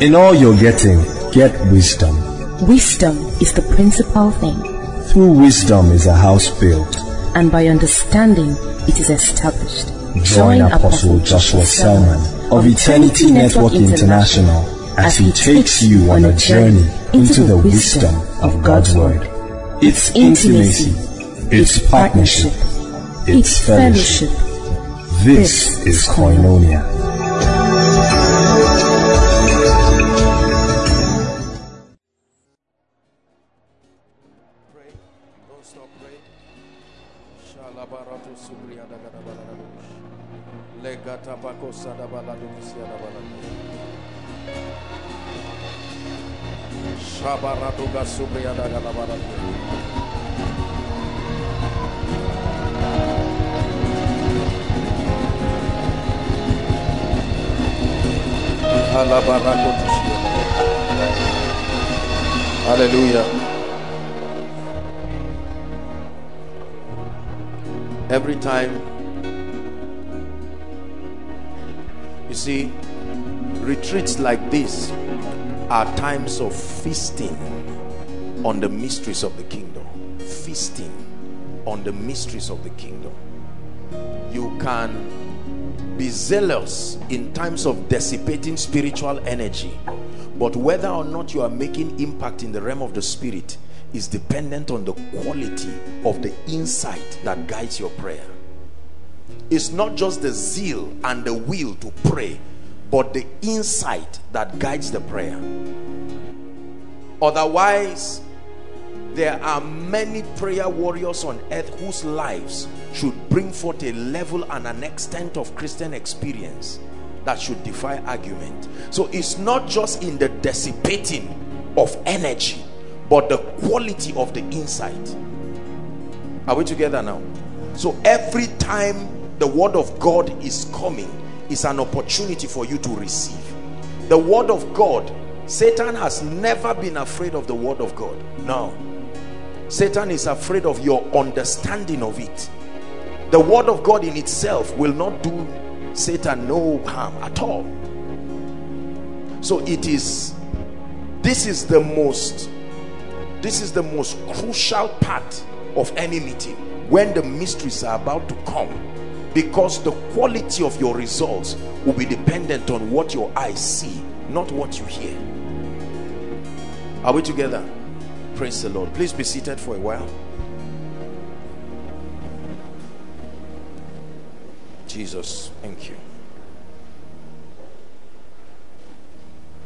In all you're getting, get wisdom. Wisdom is the principal thing, Through wisdom is a house built. and by understanding it is established. Join Apostle Joshua Selman of Eternity Network International as he takes you on a journey into the wisdom of God's Word. It's intimacy, it's partnership, it's fellowship. This is Koinonia. Shabaratu ga subriyada gada baladu. Hallelujah. every time you see retreats like this are times of feasting on the mysteries of the kingdom feasting on the mysteries of the kingdom you can be zealous in times of dissipating spiritual energy but whether or not you are making impact in the realm of the spirit is dependent on the quality of the insight that guides your prayer. It's not just the zeal and the will to pray, but the insight that guides the prayer. Otherwise, there are many prayer warriors on earth whose lives should bring forth a level and an extent of Christian experience that should defy argument. So it's not just in the dissipating of energy, but the quality of the insight. Are we together now? So every time the word of God is coming, is an opportunity for you to receive. The word of God, Satan has never been afraid of the word of God. No. Satan is afraid of your understanding of it. The word of God in itself will not do Satan no harm at all. So it is, this is the most this is the most crucial part of any meeting when the mysteries are about to come because the quality of your results will be dependent on what your eyes see not what you hear. Are we together? Praise the lord. Please be seated for a while. Jesus thank you.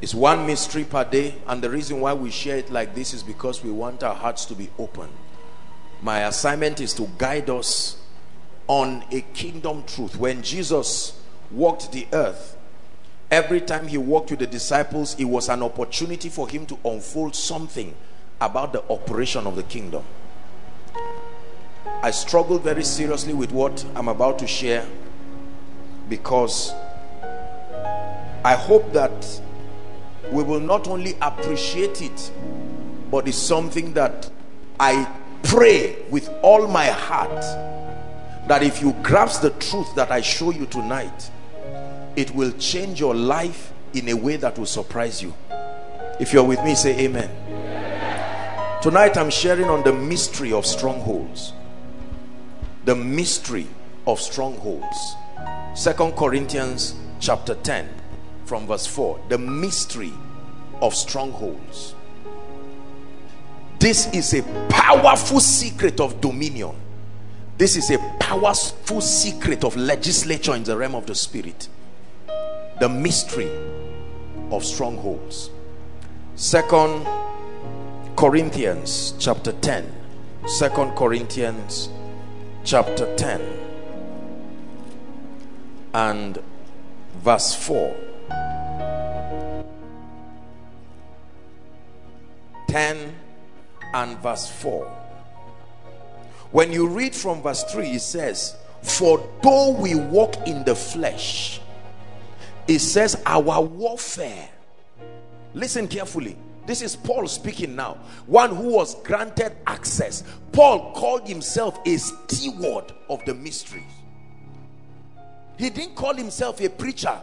It's one mystery per day, and the reason why we share it like this is because we want our hearts to be open. My assignment is to guide us on a kingdom truth. When Jesus walked the earth, every time he walked with the disciples, it was an opportunity for him to unfold something about the operation of the kingdom. I struggle very seriously with what I'm about to share because I hope that we will not only appreciate it but it's something that I pray with all my heart that if you grasp the truth that I show you tonight it will change your life in a way that will surprise you. If you're with me say amen. Tonight I'm sharing on the mystery of strongholds. The mystery of strongholds. Second Corinthians chapter 10 from verse 4 the mystery of strongholds. This is a powerful secret of dominion this is a powerful secret of legislature in the realm of the spirit. The mystery of strongholds. Second corinthians chapter 10 second corinthians chapter 10 and verse 4 10 and verse 4 when you read from verse 3 it says for though we walk in the flesh it says our warfare listen carefully this is Paul speaking now one who was granted access Paul called himself a steward of the mysteries he didn't call himself a preacher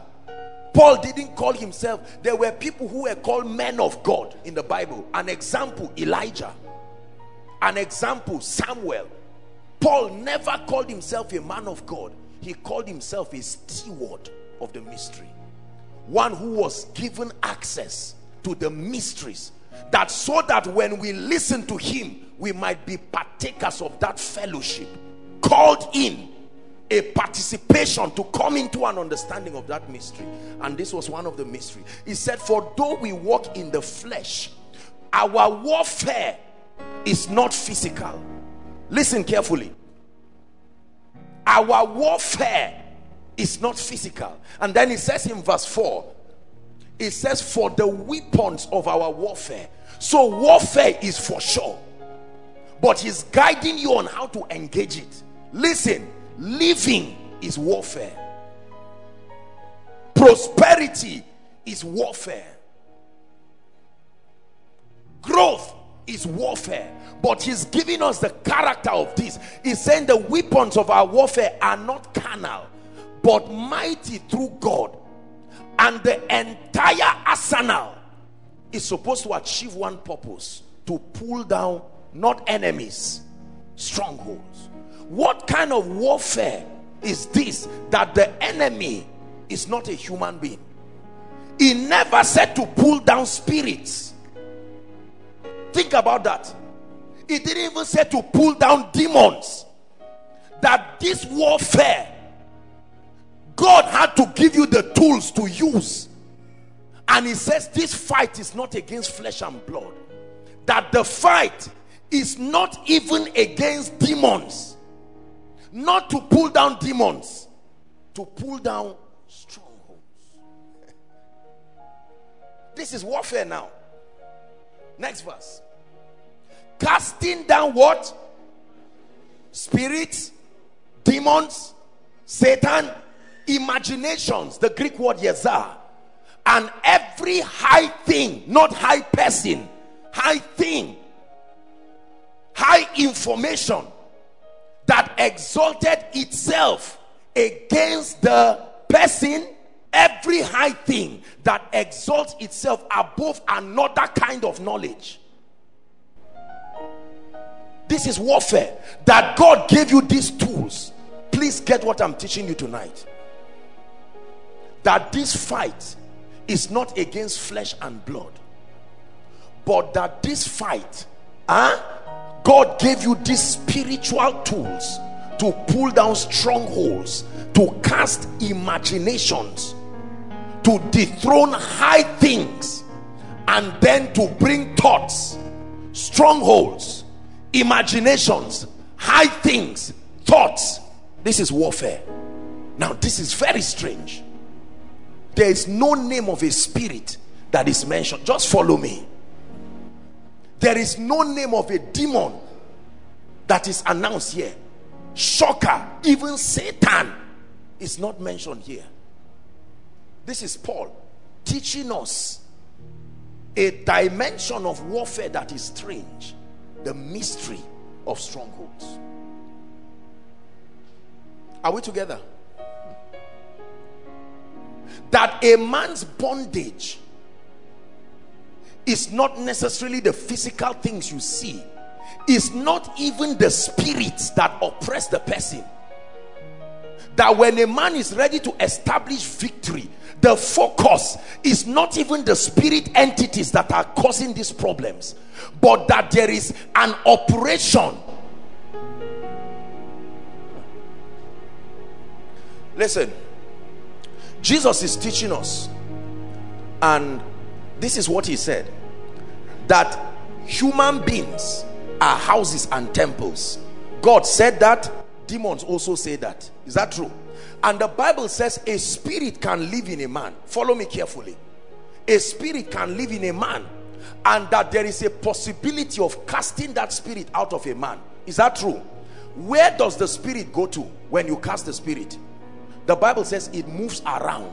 Paul didn't call himself. There were people who were called men of God in the Bible. An example, Elijah. An example, Samuel. Paul never called himself a man of God. He called himself a steward of the mystery. One who was given access to the mysteries. That so that when we listen to him, we might be partakers of that fellowship. Called in a participation to come into an understanding of that mystery and this was one of the mystery he said for though we walk in the flesh our warfare is not physical listen carefully. Our warfare is not physical. And then he says in verse 4 it says for the weapons of our warfare. So warfare is for sure. But he's guiding you on how to engage it. Listen living is warfare. Prosperity is warfare. Growth is warfare but he's giving us the character of this. He's saying the weapons of our warfare are not carnal but mighty through god. And the entire arsenal is supposed to achieve one purpose to pull down not enemies strongholds. What kind of warfare is this that the enemy is not a human being? He never said to pull down spirits think about that. He didn't even say to pull down demons. That this warfare God had to give you the tools to use. And he says this fight is not against flesh and blood. That the fight is not even against demons. Not to pull down demons to pull down strongholds. This is warfare now next verse. Casting down what? Spirits demons satan imaginations the greek word yezah and every high thing not high person high thing high information that exalted itself against the person every high thing that exalts itself above another kind of knowledge. This is warfare. That God gave you these tools. Please get what I'm teaching you tonight. That this fight is not against flesh and blood. But that this fight huh, God gave you these spiritual tools to pull down strongholds, to cast imaginations, to dethrone high things, and then to bring thoughts, strongholds, imaginations, high things, thoughts. This is warfare. Now, this is very strange. There is no name of a spirit that is mentioned. Just follow me. There is no name of a demon that is announced here. Shocker, even Satan is not mentioned here. This is Paul teaching us a dimension of warfare that is strange the mystery of strongholds. Are we together? That a man's bondage is not necessarily the physical things you see is not even the spirits that oppress the person that when a man is ready to establish victory the focus is not even the spirit entities that are causing these problems but that there is an operation. Listen jesus is teaching us and this is what he said that human beings are houses and temples. God said that demons also say that. Is that true and the Bible says a spirit can live in a man. Follow me carefully. A spirit can live in a man. And that there is a possibility of casting that spirit out of a man. Is that true? Where does the spirit go to when you cast the spirit? The Bible says it moves around.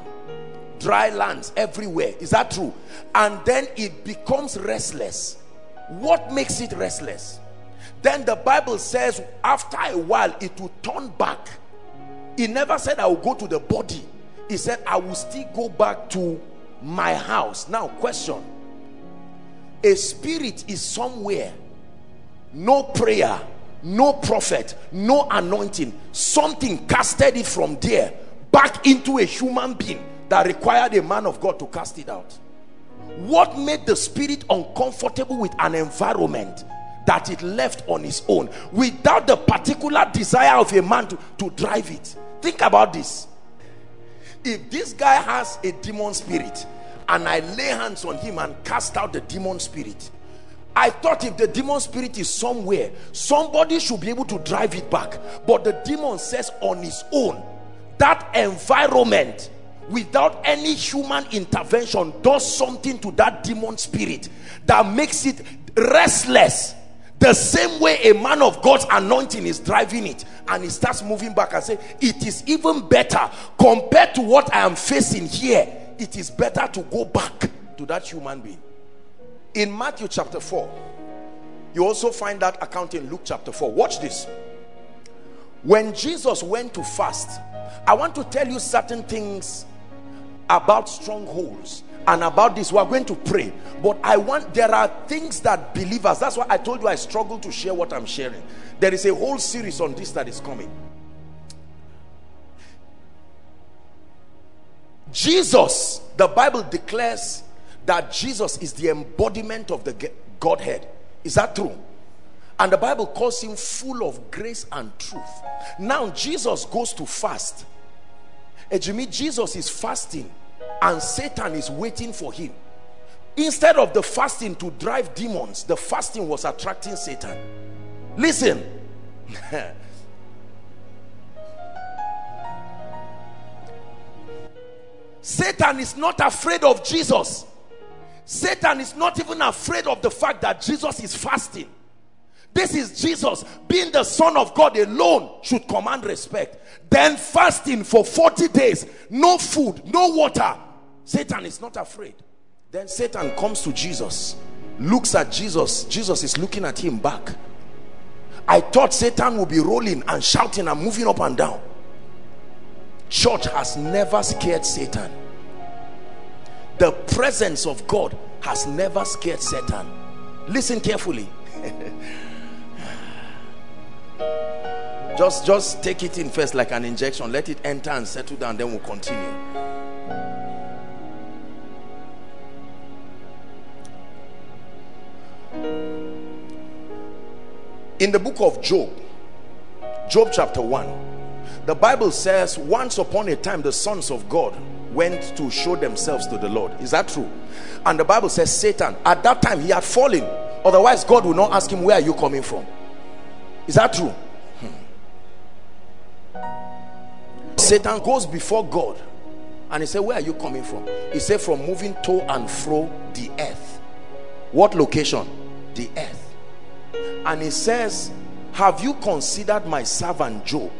Dry lands everywhere. Is that true? And then it becomes restless. What makes it restless? Then the bible says after a while it will turn back he never said i will go to the body. He said i will still go back to my house. Now question. A spirit is somewhere. No prayer no prophet no anointing. Something casted it from there back into a human being that required a man of god to cast it out. What made the spirit uncomfortable with an environment that it left on its own without the particular desire of a man to, to drive it think about this. If this guy has a demon spirit and I lay hands on him and cast out the demon spirit I thought if the demon spirit is somewhere somebody should be able to drive it back. But the demon says on his own that environment without any human intervention does something to that demon spirit that makes it restless the same way a man of God's anointing is driving it and he starts moving back and say it is even better compared to what I am facing here. It is better to go back to that human being. In Matthew chapter 4 you also find that account in Luke chapter 4 watch this. When Jesus went to fast I want to tell you certain things about strongholds and about this we are going to pray. But i want there are things that believers that's why i told you i struggle to share what i'm sharing. There is a whole series on this that is coming. Jesus the bible declares that jesus is the embodiment of the godhead. Is that true? And the bible calls him full of grace and truth. Now jesus goes to fast. Jimmy, Jesus is fasting and Satan is waiting for him. Instead of the fasting to drive demons, the fasting was attracting Satan. Listen. Satan is not afraid of Jesus. Satan is not even afraid of the fact that Jesus is fasting. This is Jesus being the son of God alone should command respect. Then fasting for 40 days, no food, no water, Satan is not afraid. Then Satan comes to Jesus, looks at Jesus. Jesus is looking at him back. I thought Satan would be rolling and shouting and moving up and down. Church has never scared Satan. The presence of God has never scared Satan. Listen carefully. just just take it in first like an injection let it enter and settle down then we'll continue in the book of Job Job chapter 1 the Bible says once upon a time the sons of God went to show themselves to the Lord. Is that true? And the Bible says Satan at that time he had fallen. Otherwise God will not ask him where are you coming from? Is that true? Hmm. Satan goes before God and he said where are you coming from? He said from moving to and fro the earth. What location? The earth and he says have you considered my servant Job?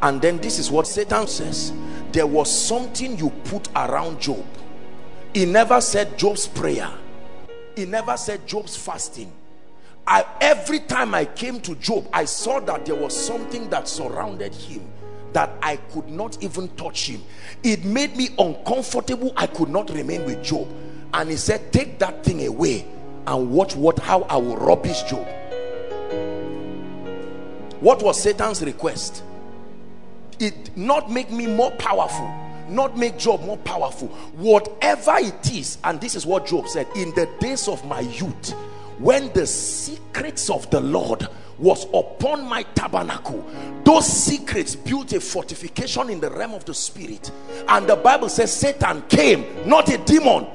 And then this is what Satan says. There was something you put around Job. He never said Job's prayer. He never said Job's fasting. I every time I came to Job I saw that there was something that surrounded him that I could not even touch him. It made me uncomfortable. I could not remain with Job. And he said take that thing away and watch what how I will rubbish Job. What was Satan's request? It not make me more powerful, not make Job more powerful. Whatever it is, and this is what Job said, in the days of my youth, when the secrets of the Lord was upon my tabernacle those secrets built a fortification in the realm of the spirit and the bible says satan came not a demon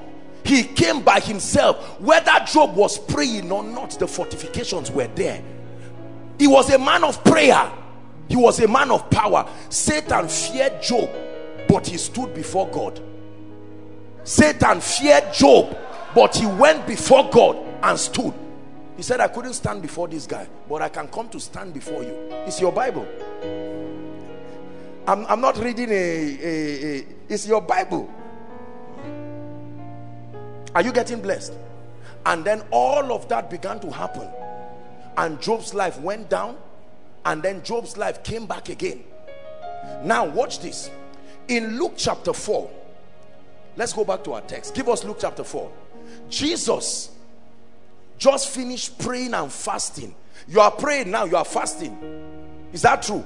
he came by himself whether job was praying or not the fortifications were there. He was a man of prayer. He was a man of power. Satan feared job but he stood before god. Satan feared job but he went before god and stood. He said i couldn't stand before this guy but i can come to stand before you. It's your bible. I'm, I'm not reading a, a, a it's your bible are you getting blessed? And then all of that began to happen. And Job's life went down. And then Job's life came back again. Now watch this. In Luke chapter 4, let's go back to our text. Give us Luke chapter 4. Jesus just finished praying and fasting. You are praying now, you are fasting. Is that true?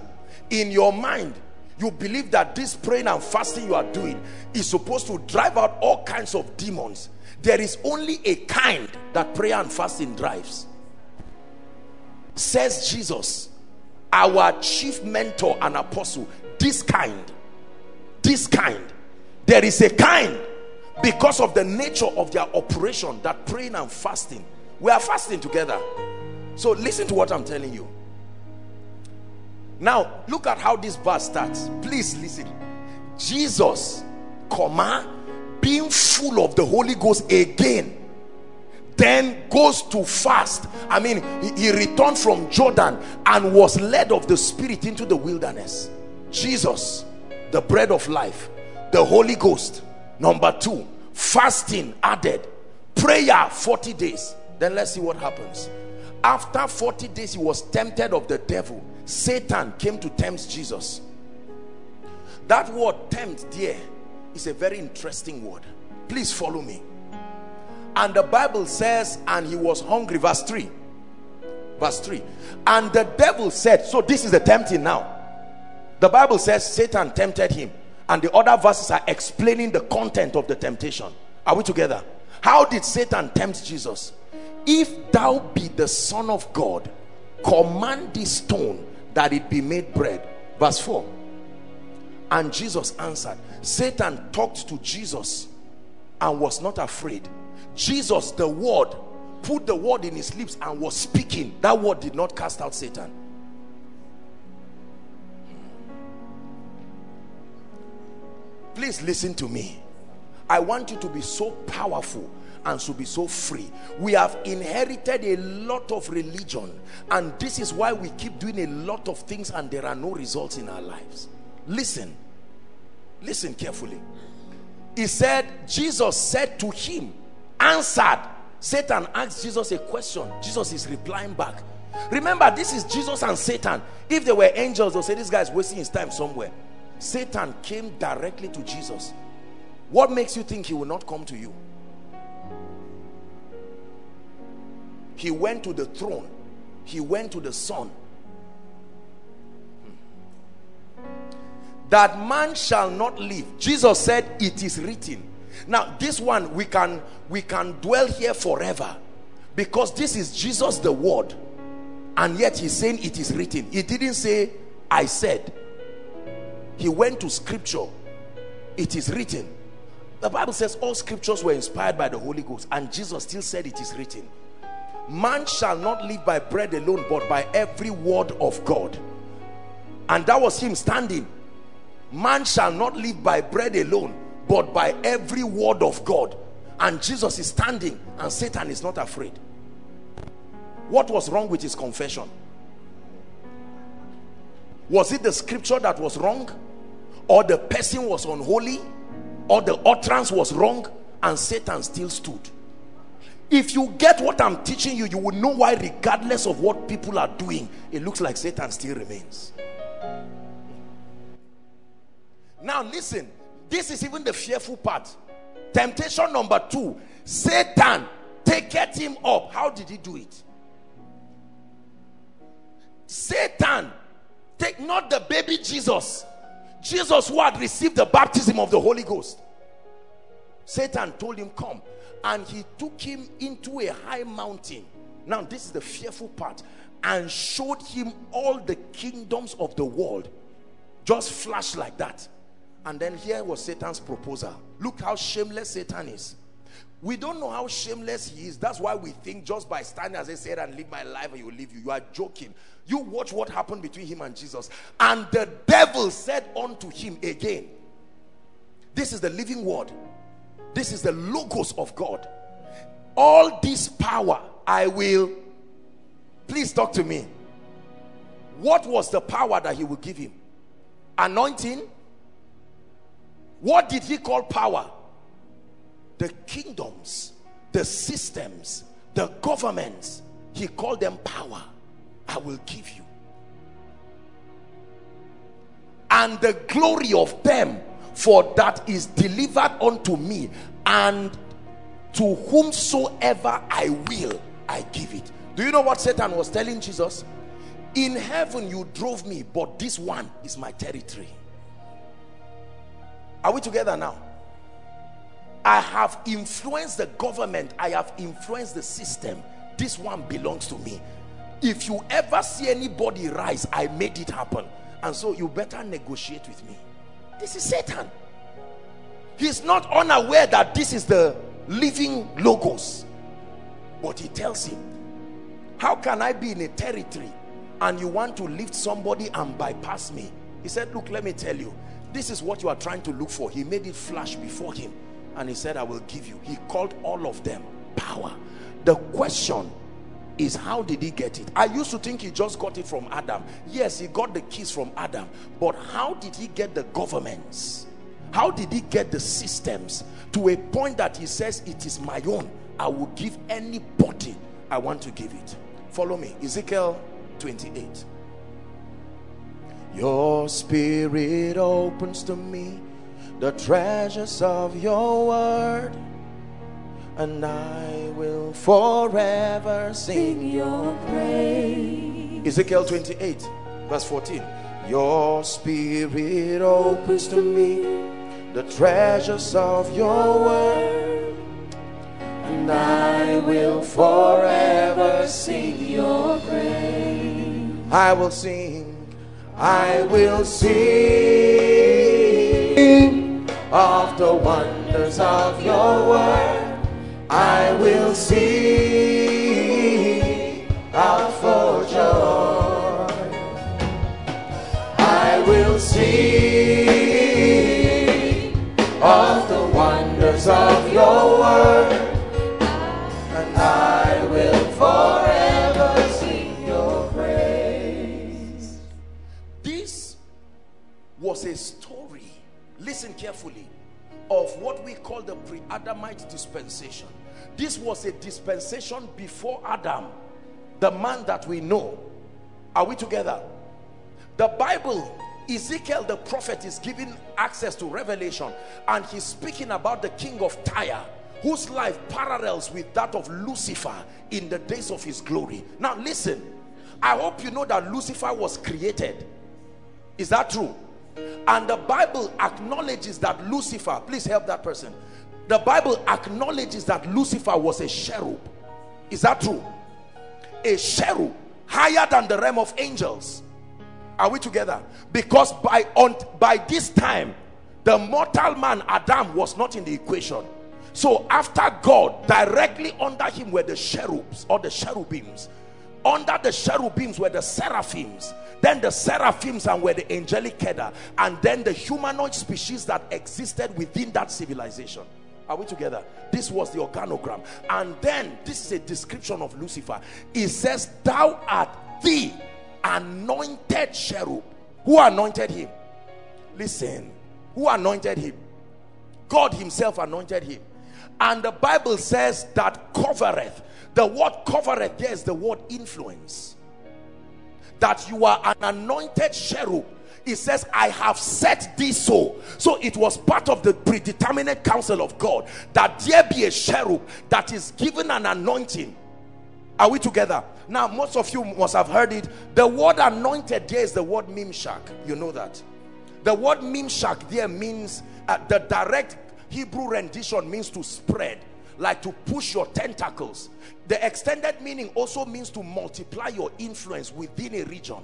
In your mind, you believe that this praying and fasting you are doing is supposed to drive out all kinds of demons. There is only a kind that prayer and fasting drives. Says Jesus, our chief mentor and apostle, this kind, this kind, there is a kind because of the nature of their operation that praying and fasting we are fasting together. So listen to what i'm telling you. Now look at how this verse starts. Please listen. Jesus comma being full of the holy ghost again then goes to fast. I mean he, returned from jordan and was led of the spirit into the wilderness. Jesus the bread of life the holy ghost. Number two fasting added. Prayer 40 days. Then let's see what happens. After 40 days he was tempted of the devil. Satan came to tempt jesus. That word tempt there is a very interesting word. Please follow me. And the bible says and he was hungry verse 3 verse 3 and the devil said so this is the tempting now. The bible says satan tempted him and the other verses are explaining the content of the temptation. Are we together? How did satan tempt jesus? If thou be the son of god command this stone that it be made bread. Verse 4 and jesus answered satan talked to jesus and was not afraid. Jesus the word put the word in his lips and was speaking. That word did not cast out satan. Please listen to me. I want you to be so powerful and to be so free. We have inherited a lot of religion and this is why we keep doing a lot of things and there are no results in our lives. Listen listen carefully he said Jesus said to him answered Satan asked Jesus a question Jesus is replying back remember this is Jesus and Satan if they were angels they'll say this guy is wasting his time somewhere Satan came directly to Jesus. What makes you think he will not come to you? He went to the throne. He went to the son. That man shall not live. Jesus said it is written. Now this one we can we can dwell here forever because this is Jesus the word and yet he's saying it is written. He didn't say I said he went to scripture it is written the bible says all scriptures were inspired by the holy ghost and jesus still said it is written man shall not live by bread alone but by every word of god and that was him standing man shall not live by bread alone but by every word of god. And jesus is standing and satan is not afraid. What was wrong with his confession? Was it the scripture that was wrong? Or the person was unholy? Or the utterance was wrong? And Satan still stood. If you get what I'm teaching you you will know why regardless of what people are doing it looks like Satan still remains now listen this is even the fearful part temptation number two Satan taketh him up how did he do it Satan take not the baby Jesus Jesus who had received the baptism of the Holy Ghost. Satan told him, come. And he took him into a high mountain. Now this is the fearful part. And showed him all the kingdoms of the world. Just flash like that. And then here was Satan's proposal. Look how shameless Satan is. We don't know how shameless he is. That's why we think just by standing as I said and live my life, he will leave you. You are joking. You watch what happened between him and Jesus. And the devil said unto him again, This is the living word. This is the logos of God. All this power I will. Please talk to me. What was the power that he will give him? Anointing? What did he call power? the kingdoms, the systems, the governments, he called them power. I will give you. And the glory of them for that is delivered unto me and to whomsoever I will I give it do you know what Satan was telling Jesus in heaven you drove me but this one is my territory are we together now? I have influenced the government. I have influenced the system. This one belongs to me. If you ever see anybody rise I made it happen. And so you better negotiate with me. This is Satan. He's not unaware that this is the living logos but he tells him how can I be in a territory and you want to lift somebody and bypass me? He said look let me tell you this is what you are trying to look for. He made it flash before him. And he said I will give you. He called all of them power. The question is how did he get it? I used to think he just got it from adam. Yes he got the keys from adam. But how did he get the governments? How did he get the systems to a point that he says it is my own. I will give anybody i want to give it. Follow me. Ezekiel 28 your spirit opens to me the treasures of your word and I will forever sing your praise. Ezekiel 28, verse 14. Your spirit opens to me the treasures of your word, and I will forever sing your praise. I will sing, I will sing of the wonders of your word. I will sing out for joy. I will sing of the wonders of your word, was a story. Listen carefully of what we call the pre-Adamite dispensation. This was a dispensation before Adam, the man that we know. Are we together? The Bible, Ezekiel the prophet is giving access to revelation and he's speaking about the king of Tyre whose life parallels with that of Lucifer in the days of his glory. Now listen, I hope you know that Lucifer was created. Is that true? And the Bible acknowledges that Lucifer, please help that person the Bible acknowledges that Lucifer was a cherub. Is that true? A cherub higher than the realm of angels. Are we together? Because by on by this time, the mortal man Adam was not in the equation. So after God, directly under him were the cherubs or the cherubims. Under the cherubims were the seraphims. Then the seraphims and were the angelic kedah. And then the humanoid species that existed within that civilization. Are we together? This was the organogram. And then this is a description of Lucifer. It says, Thou art the anointed cherub. Who anointed him? Listen. Who anointed him? God himself anointed him. And the Bible says that covereth. The word covereth there is the word influence. That you are an anointed cherub. It says i have set thee so. So it was part of the predeterminate counsel of god that there be a cherub that is given an anointing. Are we together? Now most of you must have heard it. The word anointed there is the word mimshak. You know that. The word mimshak there means uh, the direct hebrew rendition means to spread like to push your tentacles the extended meaning also means to multiply your influence within a region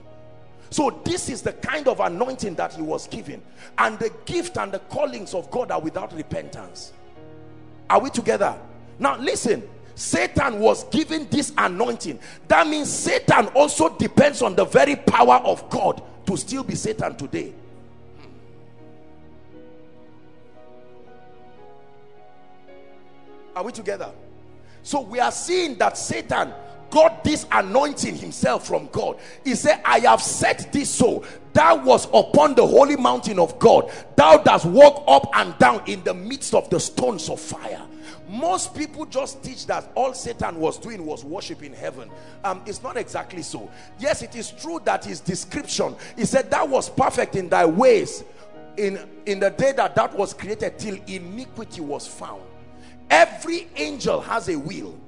so this is the kind of anointing that he was given. And the gift and the callings of God are without repentance. Are we together? Now listen, Satan was given this anointing. That means Satan also depends on the very power of God to still be Satan today. Are we together? So we are seeing that Satan got this anointing himself from God. He said, I have set this so that was upon the holy mountain of God. Thou dost walk up and down in the midst of the stones of fire. Most people just teach that all Satan was doing was worshiping heaven. Um, it's not exactly so. Yes, it is true that his description, he said, that was perfect in thy ways in in the day that that was created till iniquity was found every angel has a will.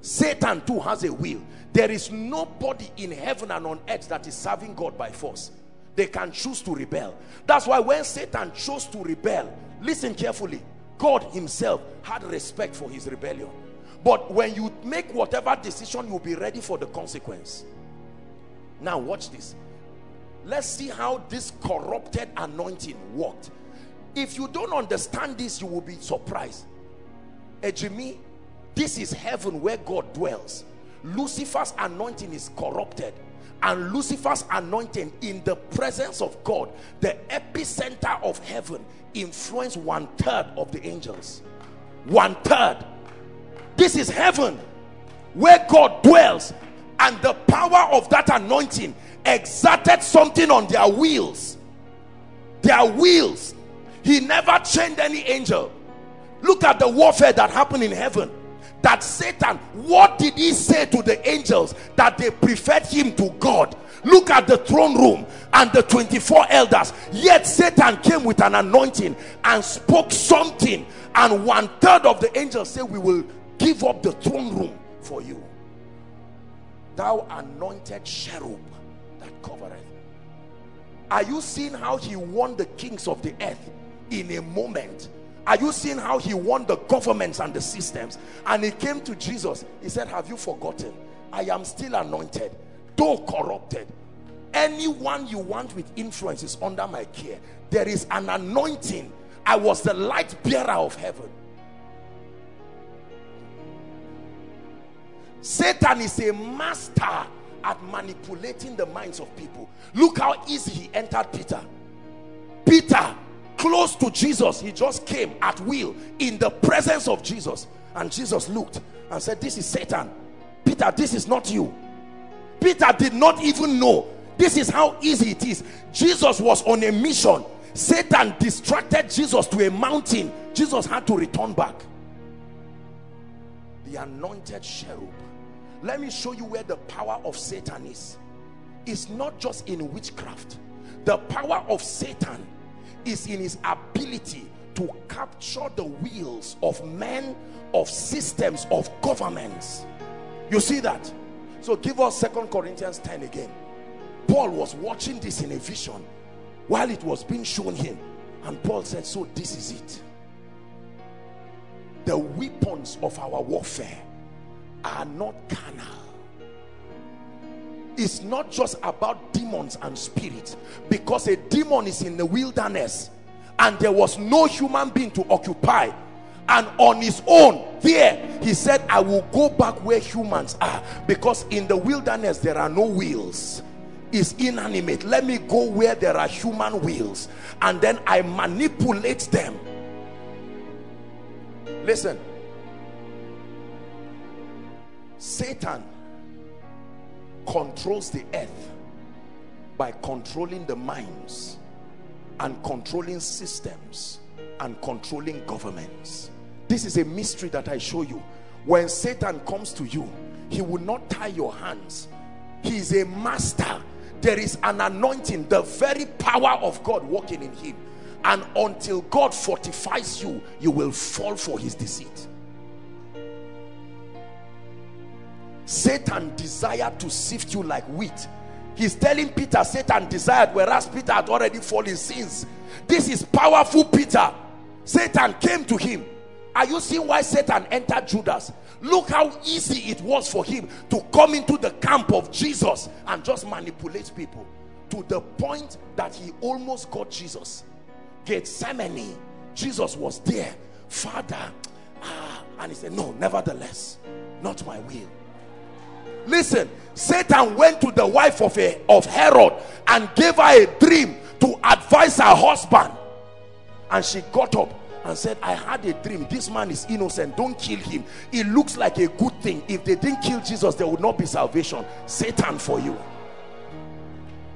Satan too has a will. There is nobody in heaven and on earth that is serving god by force. They can choose to rebel. That's why when satan chose to rebel listen carefully. God himself had respect for his rebellion. But when you make whatever decision you'll be ready for the consequence. Now watch this. Let's see how this corrupted anointing worked. If you don't understand this you will be surprised Ejimi, this is heaven where God dwells. Lucifer's anointing is corrupted and Lucifer's anointing in the presence of God the epicenter of heaven influenced one third of the angels. One third this is heaven where God dwells and the power of that anointing exerted something on their wheels. Their wheels. He never chained any angel look at the warfare that happened in heaven. That Satan what did he say to the angels that they preferred him to God? Look at the throne room and the 24 elders. Yet Satan came with an anointing and spoke something and one third of the angels say we will give up the throne room for you. Thou anointed cherub that covereth. Are you seeing how he won the kings of the earth in a moment are you seeing how he won the governments and the systems? And he came to jesus. He said have you forgotten? I am still anointed. Though corrupted anyone you want with influence is under my care. There is an anointing. I was the light bearer of heaven. Satan is a master at manipulating the minds of people. Look how easy he entered Peter. Peter, close to Jesus, he just came at will in the presence of Jesus. And Jesus looked and said, This is Satan. Peter, this is not you. Peter did not even know. This is how easy it is. Jesus was on a mission. Satan distracted Jesus to a mountain. Jesus had to return back. The anointed cherub let me show you where the power of Satan is it's not just in witchcraft the power of Satan is in his ability to capture the wheels of men of systems of governments. You see that? So give us second Corinthians 10 again. Paul was watching this in a vision while it was being shown him. And Paul said so this is it. The weapons of our warfare are not carnal it's not just about demons and spirits because a demon is in the wilderness and there was no human being to occupy. And on his own there he said i will go back where humans are because in the wilderness there are no wheels. Is inanimate. Let me go where there are human wheels and then i manipulate them. Listen. Satan controls the earth by controlling the minds and controlling systems and controlling governments. This is a mystery that I show you. When Satan comes to you, he will not tie your hands. He is a master. There is an anointing, the very power of God working in him. And until God fortifies you, you will fall for his deceit. Satan desired to sift you like wheat. He's telling Peter, Satan desired, whereas Peter had already fallen since. This is powerful Peter. Satan came to him. Are you seeing why Satan entered Judas? Look how easy it was for him to come into the camp of Jesus and just manipulate people to the point that he almost got Jesus. Gethsemane, Jesus was there. Father, ah, and he said, No, nevertheless, not my will listen satan went to the wife of a of herod and gave her a dream to advise her husband. And she got up and said i had a dream. This man is innocent. Don't kill him. It looks like a good thing. If they didn't kill jesus there would not be salvation. Satan for you.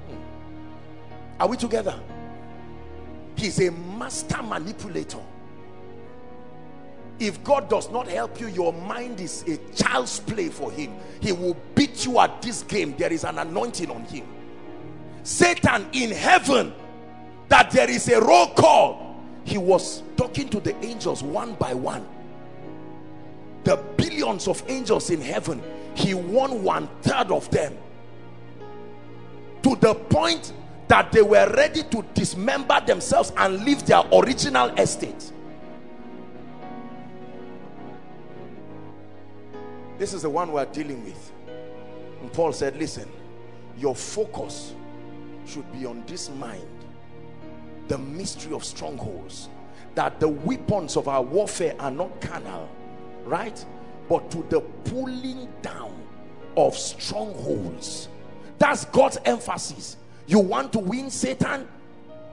Hmm. Are we together? He's a master manipulator if God does not help you your mind is a child's play for him. He will beat you at this game. There is an anointing on him. Satan in heaven that there is a roll call. He was talking to the angels one by one. The billions of angels in heaven he won one third of them. To the point that they were ready to dismember themselves and leave their original estate this is the one we're dealing with. And Paul said listen your focus should be on this mind the mystery of strongholds that the weapons of our warfare are not carnal right? But to the pulling down of strongholds. That's God's emphasis. You want to win Satan?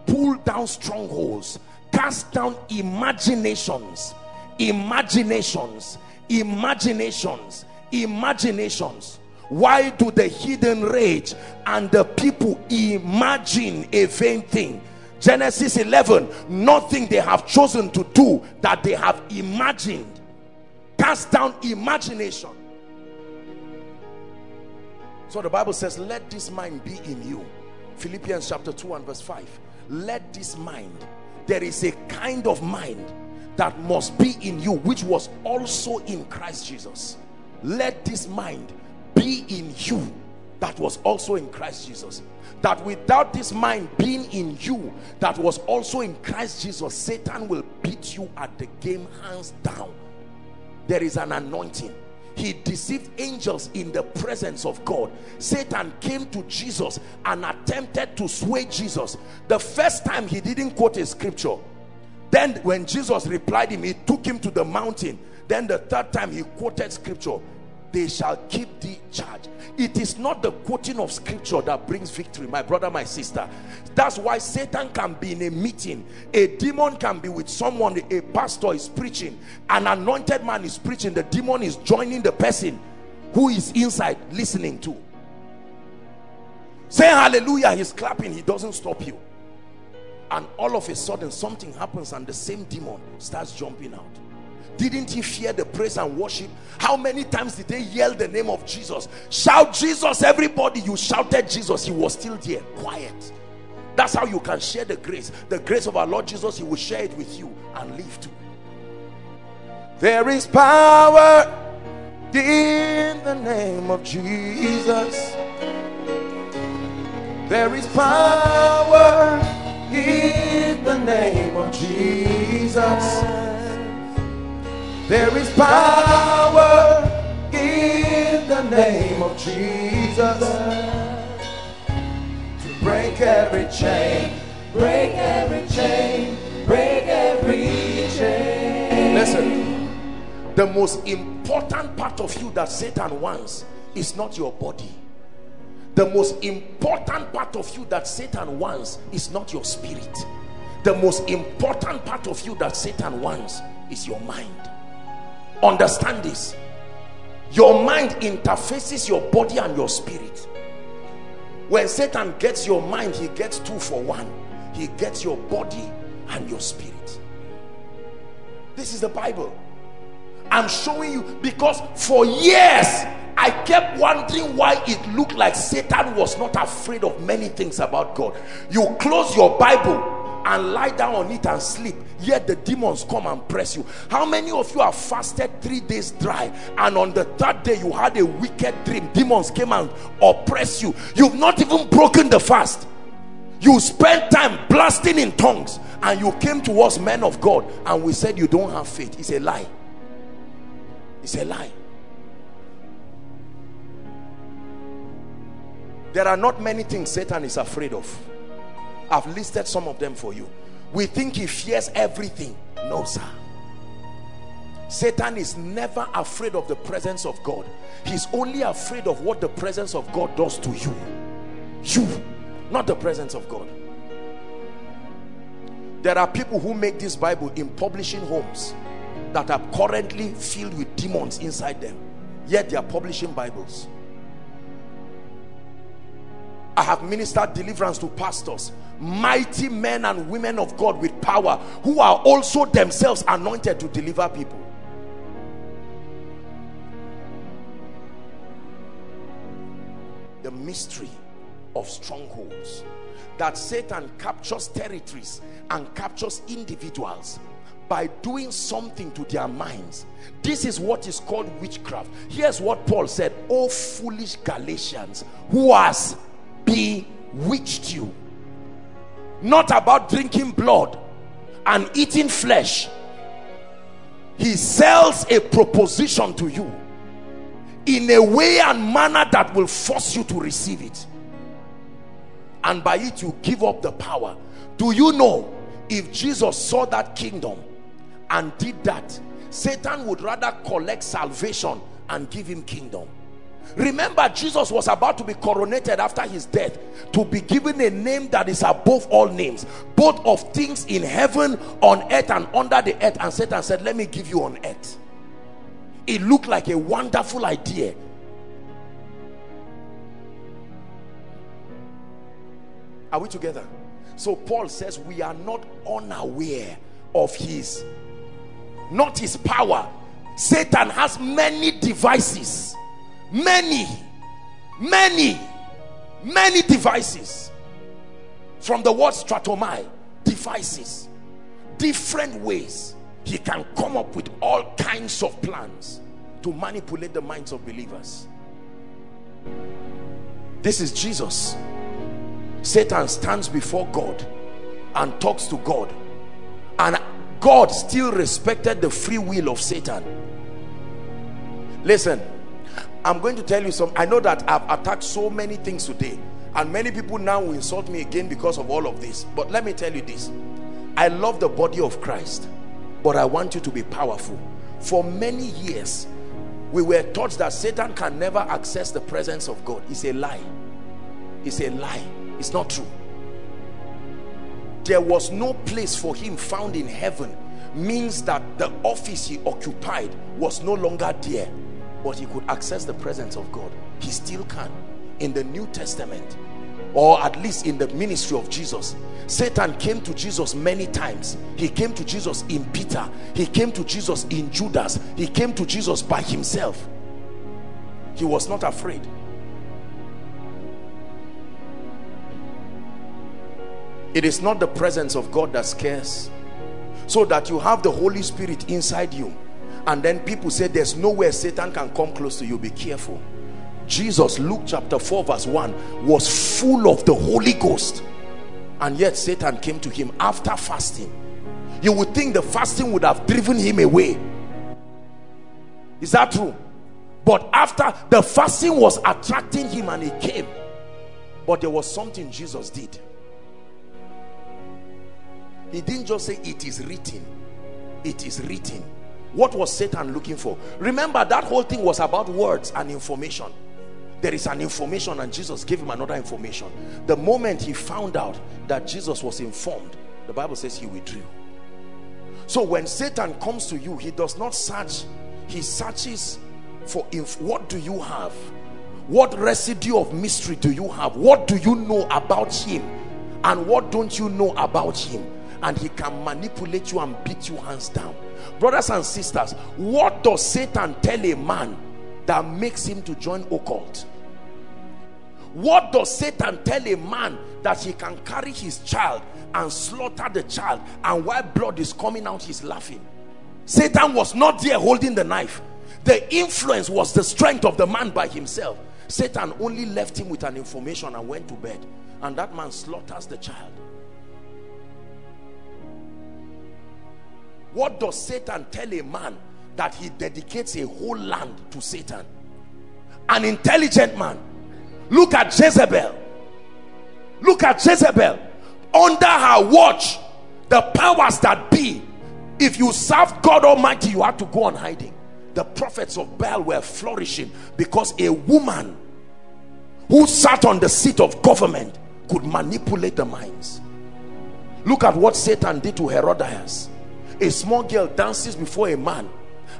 Pull down strongholds. Cast down imaginations. Imaginations imaginations imaginations. Why do the heathen rage and the people imagine a vain thing? Genesis 11 nothing they have chosen to do that they have imagined. Cast down imagination. So the Bible says let this mind be in you. Philippians chapter 2 and verse 5 let this mind there is a kind of mind that must be in you which was also in Christ Jesus. Let this mind be in you that was also in Christ Jesus. That without this mind being in you that was also in Christ Jesus Satan will beat you at the game hands down. There is an anointing. He deceived angels in the presence of God. Satan came to Jesus and attempted to sway Jesus. The first time he didn't quote a scripture then when Jesus replied him he took him to the mountain. Then the third time he quoted scripture they shall keep the charge. It is not the quoting of scripture that brings victory my brother my sister. That's why satan can be in a meeting. A demon can be with someone. A pastor is preaching. An anointed man is preaching. The demon is joining the person who is inside listening to. Say hallelujah. He's clapping. He doesn't stop you and all of a sudden something happens and the same demon starts jumping out. Didn't he fear the praise and worship? How many times did they yell the name of jesus? Shout jesus everybody. You shouted jesus. He was still there quiet. That's how you can share the grace. The grace of our lord jesus he will share it with you and live too. There is power in the name of jesus. There is power in the name of jesus there is power in the name of Jesus to break every chain, break every chain, break every chain. Listen, the most important part of you that Satan wants is not your body. The most important part of you that Satan wants is not your spirit. The most important part of you that Satan wants is your mind. Understand this. Your mind interfaces your body and your spirit. When satan gets your mind he gets two for one. He gets your body and your spirit. This is the bible i'm showing you because for years i kept wondering why it looked like satan was not afraid of many things about god. You close your bible and lie down on it and sleep yet the demons come and press you. How many of you have fasted three days dry and on the third day you had a wicked dream? Demons came and oppress you. You've not even broken the fast. You spent time blasting in tongues and you came to us men of God and we said you don't have faith. It's a lie it's a lie there are not many things Satan is afraid of I've listed some of them for you. We think he fears everything. No, sir. Satan is never afraid of the presence of God. He's only afraid of what the presence of God does to you. You, not the presence of God. There are people who make this Bible in publishing homes that are currently filled with demons inside them. Yet they are publishing Bibles. I have ministered deliverance to pastors mighty men and women of God with power who are also themselves anointed to deliver people the mystery of strongholds that Satan captures territories and captures individuals by doing something to their minds. This is what is called witchcraft. Here's what Paul said, Oh foolish Galatians, who has bewitched you. Not about drinking blood and eating flesh. He sells a proposition to you in a way and manner that will force you to receive it and by it you give up the power do you know if jesus saw that kingdom and did that satan would rather collect salvation and give him kingdom. Remember jesus was about to be coronated after his death to be given a name that is above all names both of things in heaven on earth and under the earth. And satan said let me give you on earth. It looked like a wonderful idea. Are we together? So paul says we are not unaware of his not his power. Satan has many devices. Many many many devices. From the word stratomai devices. Different ways he can come up with all kinds of plans to manipulate the minds of believers. This is jesus. Satan stands before god and talks to god. And god still respected the free will of satan listen i'm going to tell you some i know that i've attacked so many things today and many people now will insult me again because of all of this but let me tell you this i love the body of christ but I want you to be powerful. For many years, we were taught that Satan can never access the presence of God. It's a lie. It's a lie. It's not true. There was no place for him found in heaven means that the office he occupied was no longer there. But he could access the presence of God. He still can. In the New Testament, or at least in the ministry of Jesus. Satan came to Jesus many times. He came to Jesus in Peter. He came to Jesus in Judas. He came to Jesus by himself. He was not afraid it is not the presence of God that scares so that you have the Holy Spirit inside you and then people say there's nowhere Satan can come close to you be careful Jesus, Luke chapter 4 verse 1 was full of the Holy Ghost and yet Satan came to him after fasting. You would think the fasting would have driven him away. Is that true? But after the fasting was attracting him and he came. But there was something Jesus did. He didn't just say it is written. It is written. What was Satan looking for? Remember that whole thing was about words and information. There is an information and Jesus gave him another information. The moment he found out that Jesus was informed the Bible says he withdrew. So when Satan comes to you he does not search. He searches for if what do you have? What residue of mystery do you have? What do you know about him? And what don't you know about him and he can manipulate you and beat you hands down. Brothers and sisters what does Satan tell a man that makes him to join occult? What does satan tell a man that he can carry his child and slaughter the child and while blood is coming out he's laughing? Satan was not there holding the knife. The influence was the strength of the man by himself. Satan only left him with an information and went to bed. And that man slaughters the child what does satan tell a man that he dedicates a whole land to Satan. An intelligent man. Look at Jezebel. Look at Jezebel. Under her watch, the powers that be, if you serve God Almighty, you have to go on hiding. The prophets of Baal were flourishing because a woman who sat on the seat of government could manipulate the minds. Look at what Satan did to Herodias. A small girl dances before a man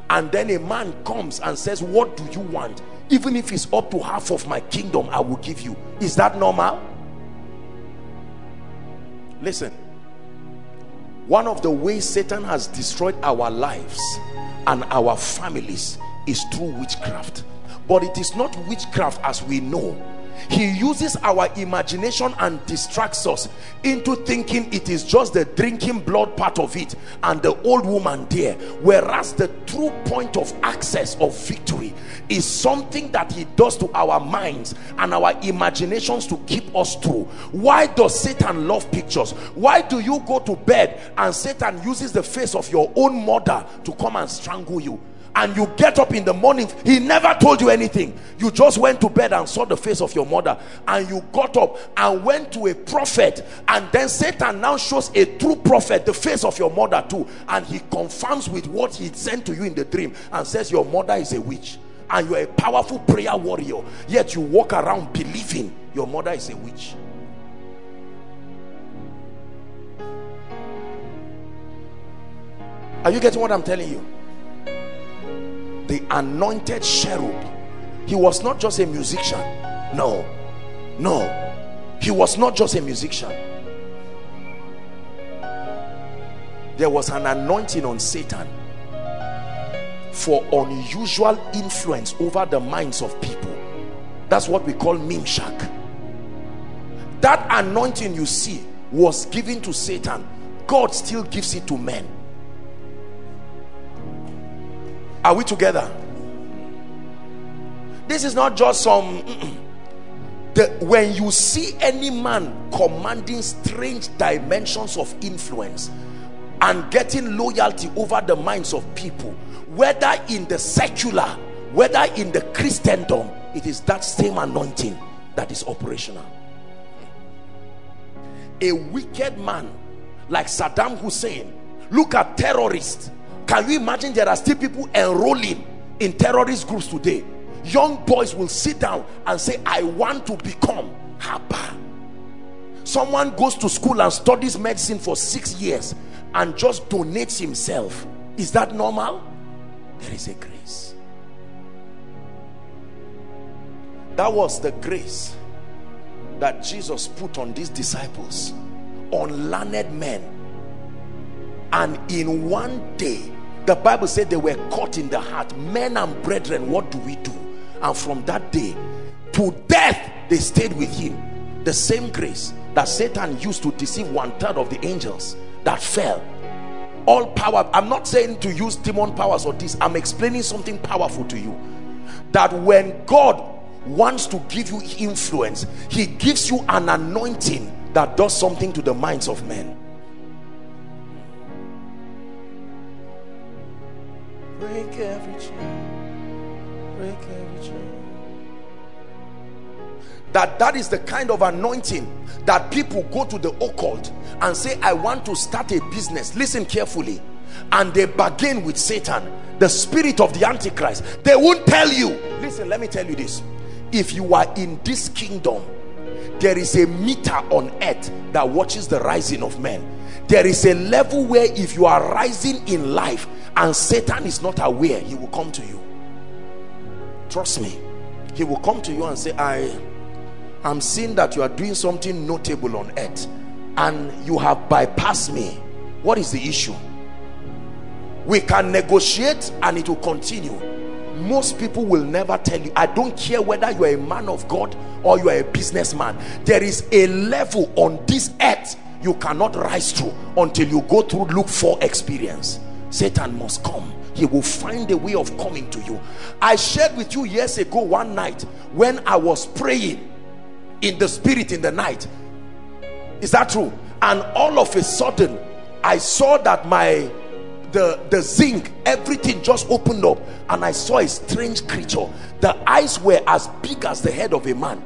and then a man comes and says what do you want? Even if it's up to half of my kingdom i will give you. Is that normal? Listen. One of the ways satan has destroyed our lives and our families is through witchcraft. But it is not witchcraft as we know he uses our imagination and distracts us into thinking it is just the drinking blood part of it and the old woman there. Whereas the true point of access of victory is something that he does to our minds and our imaginations to keep us through. Why does satan love pictures? Why do you go to bed and satan uses the face of your own mother to come and strangle you and you get up in the morning he never told you anything. You just went to bed and saw the face of your mother. And you got up and went to a prophet. And then satan now shows a true prophet the face of your mother too. And he confirms with what he sent to you in the dream and says your mother is a witch. And you're a powerful prayer warrior. Yet you walk around believing your mother is a witch. Are you getting what i'm telling you the anointed cherub. He was not just a musician. No. No. He was not just a musician. There was an anointing on satan for unusual influence over the minds of people. That's what we call mimshak that anointing you see was given to satan. God still gives it to men are we together? This is not just some the, when you see any man commanding strange dimensions of influence and getting loyalty over the minds of people whether in the secular whether in the christendom it is that same anointing that is operational. A wicked man like saddam hussein look at terrorists can you imagine there are still people enrolling in terrorist groups today? Young boys will sit down and say i want to become Haba. someone goes to school and studies medicine for six years and just donates himself. Is that normal? There is a grace. That was the grace that jesus put on these disciples on learned men. And in one day the bible said they were caught in the heart. Men and brethren what do we do? And from that day to death they stayed with him. The same grace that satan used to deceive one third of the angels that fell. All power i'm not saying to use demon powers or this i'm explaining something powerful to you. That when god wants to give you influence he gives you an anointing that does something to the minds of men break every chain. Break every chain. That that is the kind of anointing that people go to the occult and say i want to start a business. Listen carefully. And they bargain with satan the spirit of the antichrist. They won't tell you. Listen let me tell you this. If you are in this kingdom there is a meter on earth that watches the rising of men. There is a level where if you are rising in life and Satan is not aware he will come to you. Trust me. He will come to you and say I am seeing that you are doing something notable on earth and you have bypassed me. What is the issue? We can negotiate and it will continue. Most people will never tell you. I don't care whether you are a man of god or you are a businessman. There is a level on this earth you cannot rise to until you go through Luke 4 experience satan must come. He will find a way of coming to you. I shared with you years ago one night when i was praying in the spirit in the night. Is that true? And all of a sudden i saw that my the the zinc everything just opened up and i saw a strange creature. The eyes were as big as the head of a man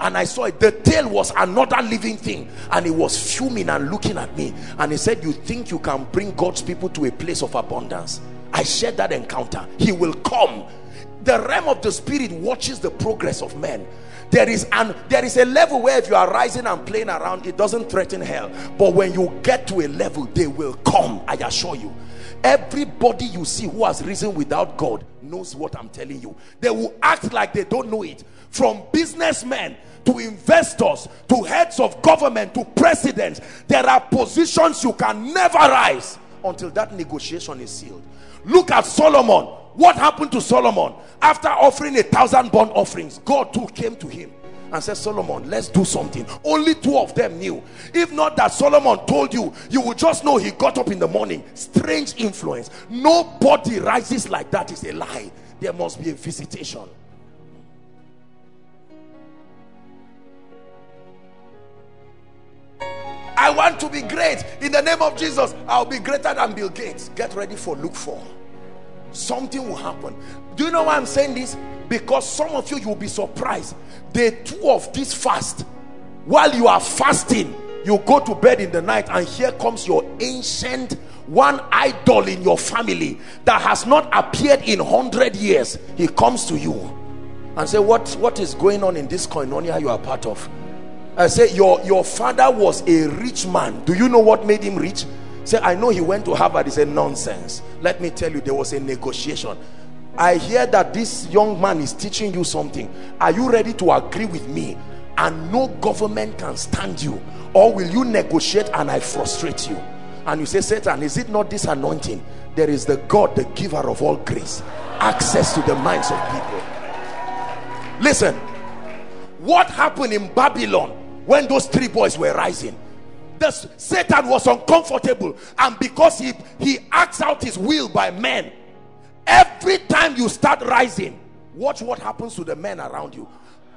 and I saw it. The tail was another living thing, and he was fuming and looking at me. And he said, You think you can bring God's people to a place of abundance? I shared that encounter. He will come. The realm of the spirit watches the progress of men. There is an there is a level where if you are rising and playing around, it doesn't threaten hell. But when you get to a level, they will come. I assure you. Everybody you see who has risen without God knows what I'm telling you. They will act like they don't know it. From businessmen to investors to heads of government to presidents, there are positions you can never rise until that negotiation is sealed. Look at Solomon. What happened to Solomon after offering a thousand burnt offerings? God too came to him and said, Solomon, let's do something. Only two of them knew. If not that Solomon told you, you would just know he got up in the morning. Strange influence. Nobody rises like that is a lie. There must be a visitation. I want to be great in the name of Jesus. I'll be greater than Bill Gates. Get ready for Luke 4. Something will happen. Do you know why I'm saying this? Because some of you, you'll be surprised. The two of this fast, while you are fasting, you go to bed in the night and here comes your ancient one idol in your family that has not appeared in 100 years. He comes to you and say, what, what is going on in this koinonia you are part of? I say, your, your father was a rich man. Do you know what made him rich? Say, I know he went to Harvard. He said, nonsense. Let me tell you, there was a negotiation. I hear that this young man is teaching you something. Are you ready to agree with me? And no government can stand you. Or will you negotiate and I frustrate you? And you say, Satan, is it not this anointing? There is the God, the giver of all grace. Access to the minds of people. Listen, what happened in Babylon when those three boys were rising. The satan was uncomfortable and because he he acts out his will by men every time you start rising watch what happens to the men around you.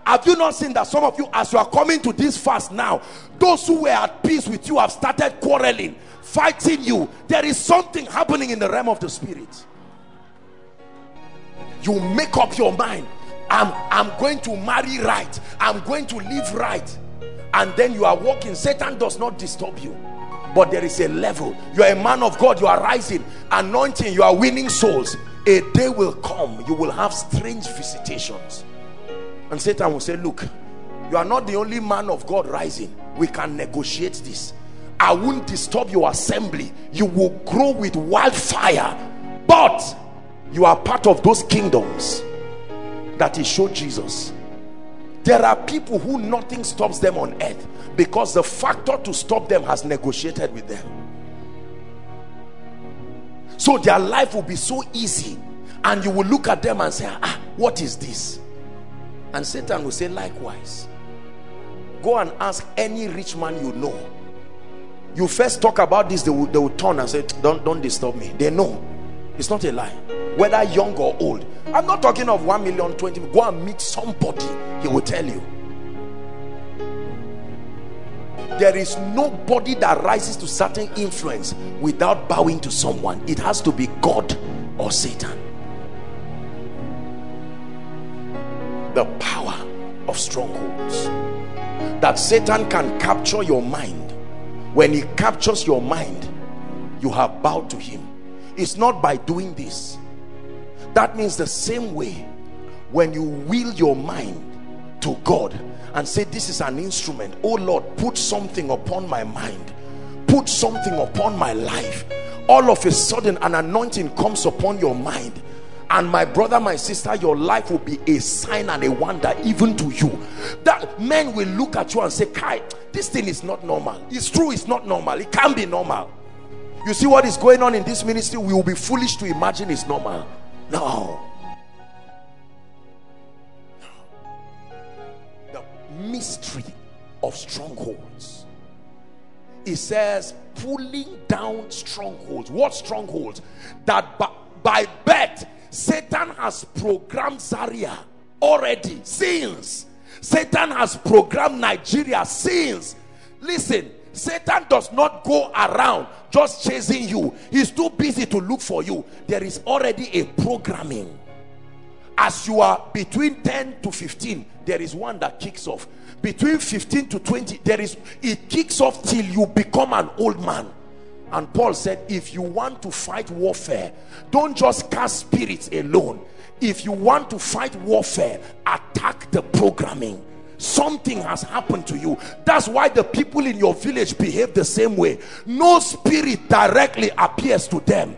Have you not seen that some of you as you are coming to this fast now those who were at peace with you have started quarreling fighting you? There is something happening in the realm of the spirit. You make up your mind. I'm i'm going to marry right. I'm going to live right and then you are walking satan does not disturb you. But there is a level. You are a man of god you are rising anointing you are winning souls. A day will come you will have strange visitations. And satan will say look you are not the only man of god rising. We can negotiate this. I won't disturb your assembly. You will grow with wildfire. But you are part of those kingdoms that he showed jesus there are people who nothing stops them on earth because the factor to stop them has negotiated with them. So their life will be so easy and you will look at them and say ah what is this? And satan will say likewise. Go and ask any rich man you know. You first talk about this they will, they will turn and say don't don't disturb me. They know. It's not a lie. Whether young or old i'm not talking of 1 million 20 go and meet somebody he will tell you. There is nobody that rises to certain influence without bowing to someone. It has to be god or satan. The power of strongholds. That satan can capture your mind. When he captures your mind you have bowed to him. It's not by doing this that means the same way when you will your mind to God and say this is an instrument. Oh Lord put something upon my mind. Put something upon my life. All of a sudden an anointing comes upon your mind. And my brother my sister your life will be a sign and a wonder even to you. That men will look at you and say kai this thing is not normal. It's true it's not normal. It can't be normal. You see what is going on in this ministry? We will be foolish to imagine it's normal no. The mystery of strongholds. It says pulling down strongholds. What strongholds? That by, by birth satan has programmed zaria already. Since. Satan has programmed nigeria since. Listen Satan does not go around just chasing you. He's too busy to look for you. There is already a programming. As you are between 10 to 15, there is one that kicks off. Between 15 to 20, there is it kicks off till you become an old man. And Paul said, if you want to fight warfare, don't just cast spirits alone. If you want to fight warfare, attack the programming something has happened to you. That's why the people in your village behave the same way. No spirit directly appears to them.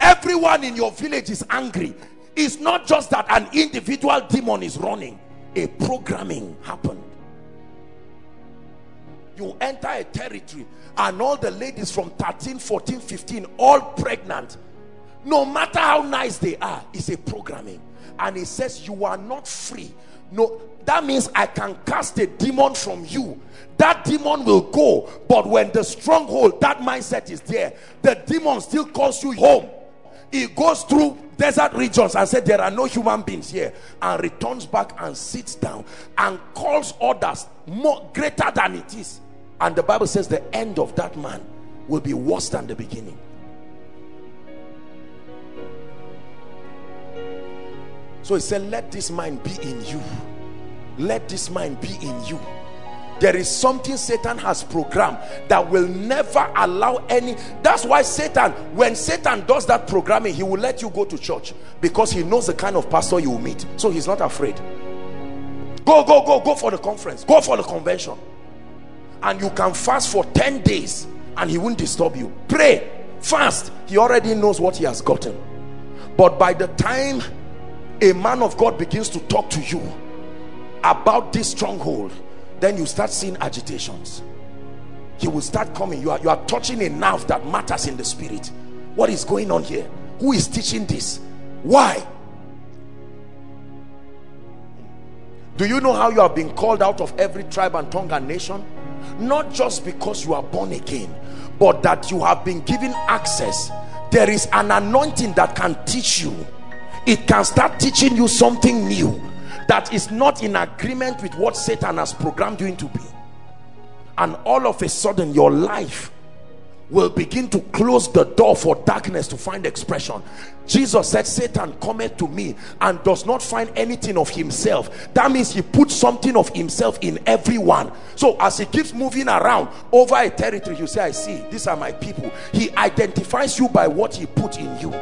Everyone in your village is angry. It's not just that an individual demon is running. A programming happened. You enter a territory and all the ladies from 13 14 15 all pregnant. No matter how nice they are it's a programming. And it says you are not free no that means i can cast a demon from you. That demon will go but when the stronghold that mindset is there the demon still calls you home. It goes through desert regions and said there are no human beings here and returns back and sits down and calls others more greater than it is. And the bible says the end of that man will be worse than the beginning so he said let this mind be in you. Let this mind be in you. There is something Satan has programmed that will never allow any that's why Satan when Satan does that programming he will let you go to church because he knows the kind of pastor you will meet. So he's not afraid. Go go go go for the conference. Go for the convention. And you can fast for 10 days and he won't disturb you. Pray. Fast. He already knows what he has gotten. But by the time a man of God begins to talk to you about this stronghold then you start seeing agitations. He will start coming. You are you are touching a nerve that matters in the spirit. What is going on here? Who is teaching this? Why? Do you know how you have been called out of every tribe and tongue and nation? Not just because you are born again but that you have been given access. There is an anointing that can teach you it can start teaching you something new that is not in agreement with what Satan has programmed you into be and all of a sudden your life will begin to close the door for darkness to find expression. Jesus said satan cometh to me and does not find anything of himself. That means he puts something of himself in everyone. So as he keeps moving around over a territory you say i see these are my people. He identifies you by what he put in you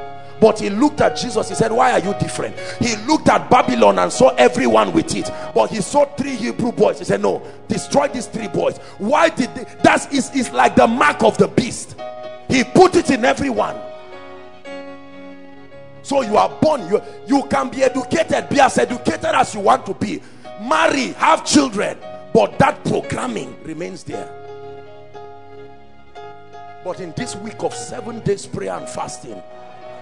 but he looked at Jesus. He said why are you different? He looked at Babylon and saw everyone with it. But he saw three Hebrew boys. He said no destroy these three boys. Why did they that is is like the mark of the beast. He put it in everyone so you are born you you can be educated be as educated as you want to be. Marry have children. But that programming remains there. But in this week of seven days prayer and fasting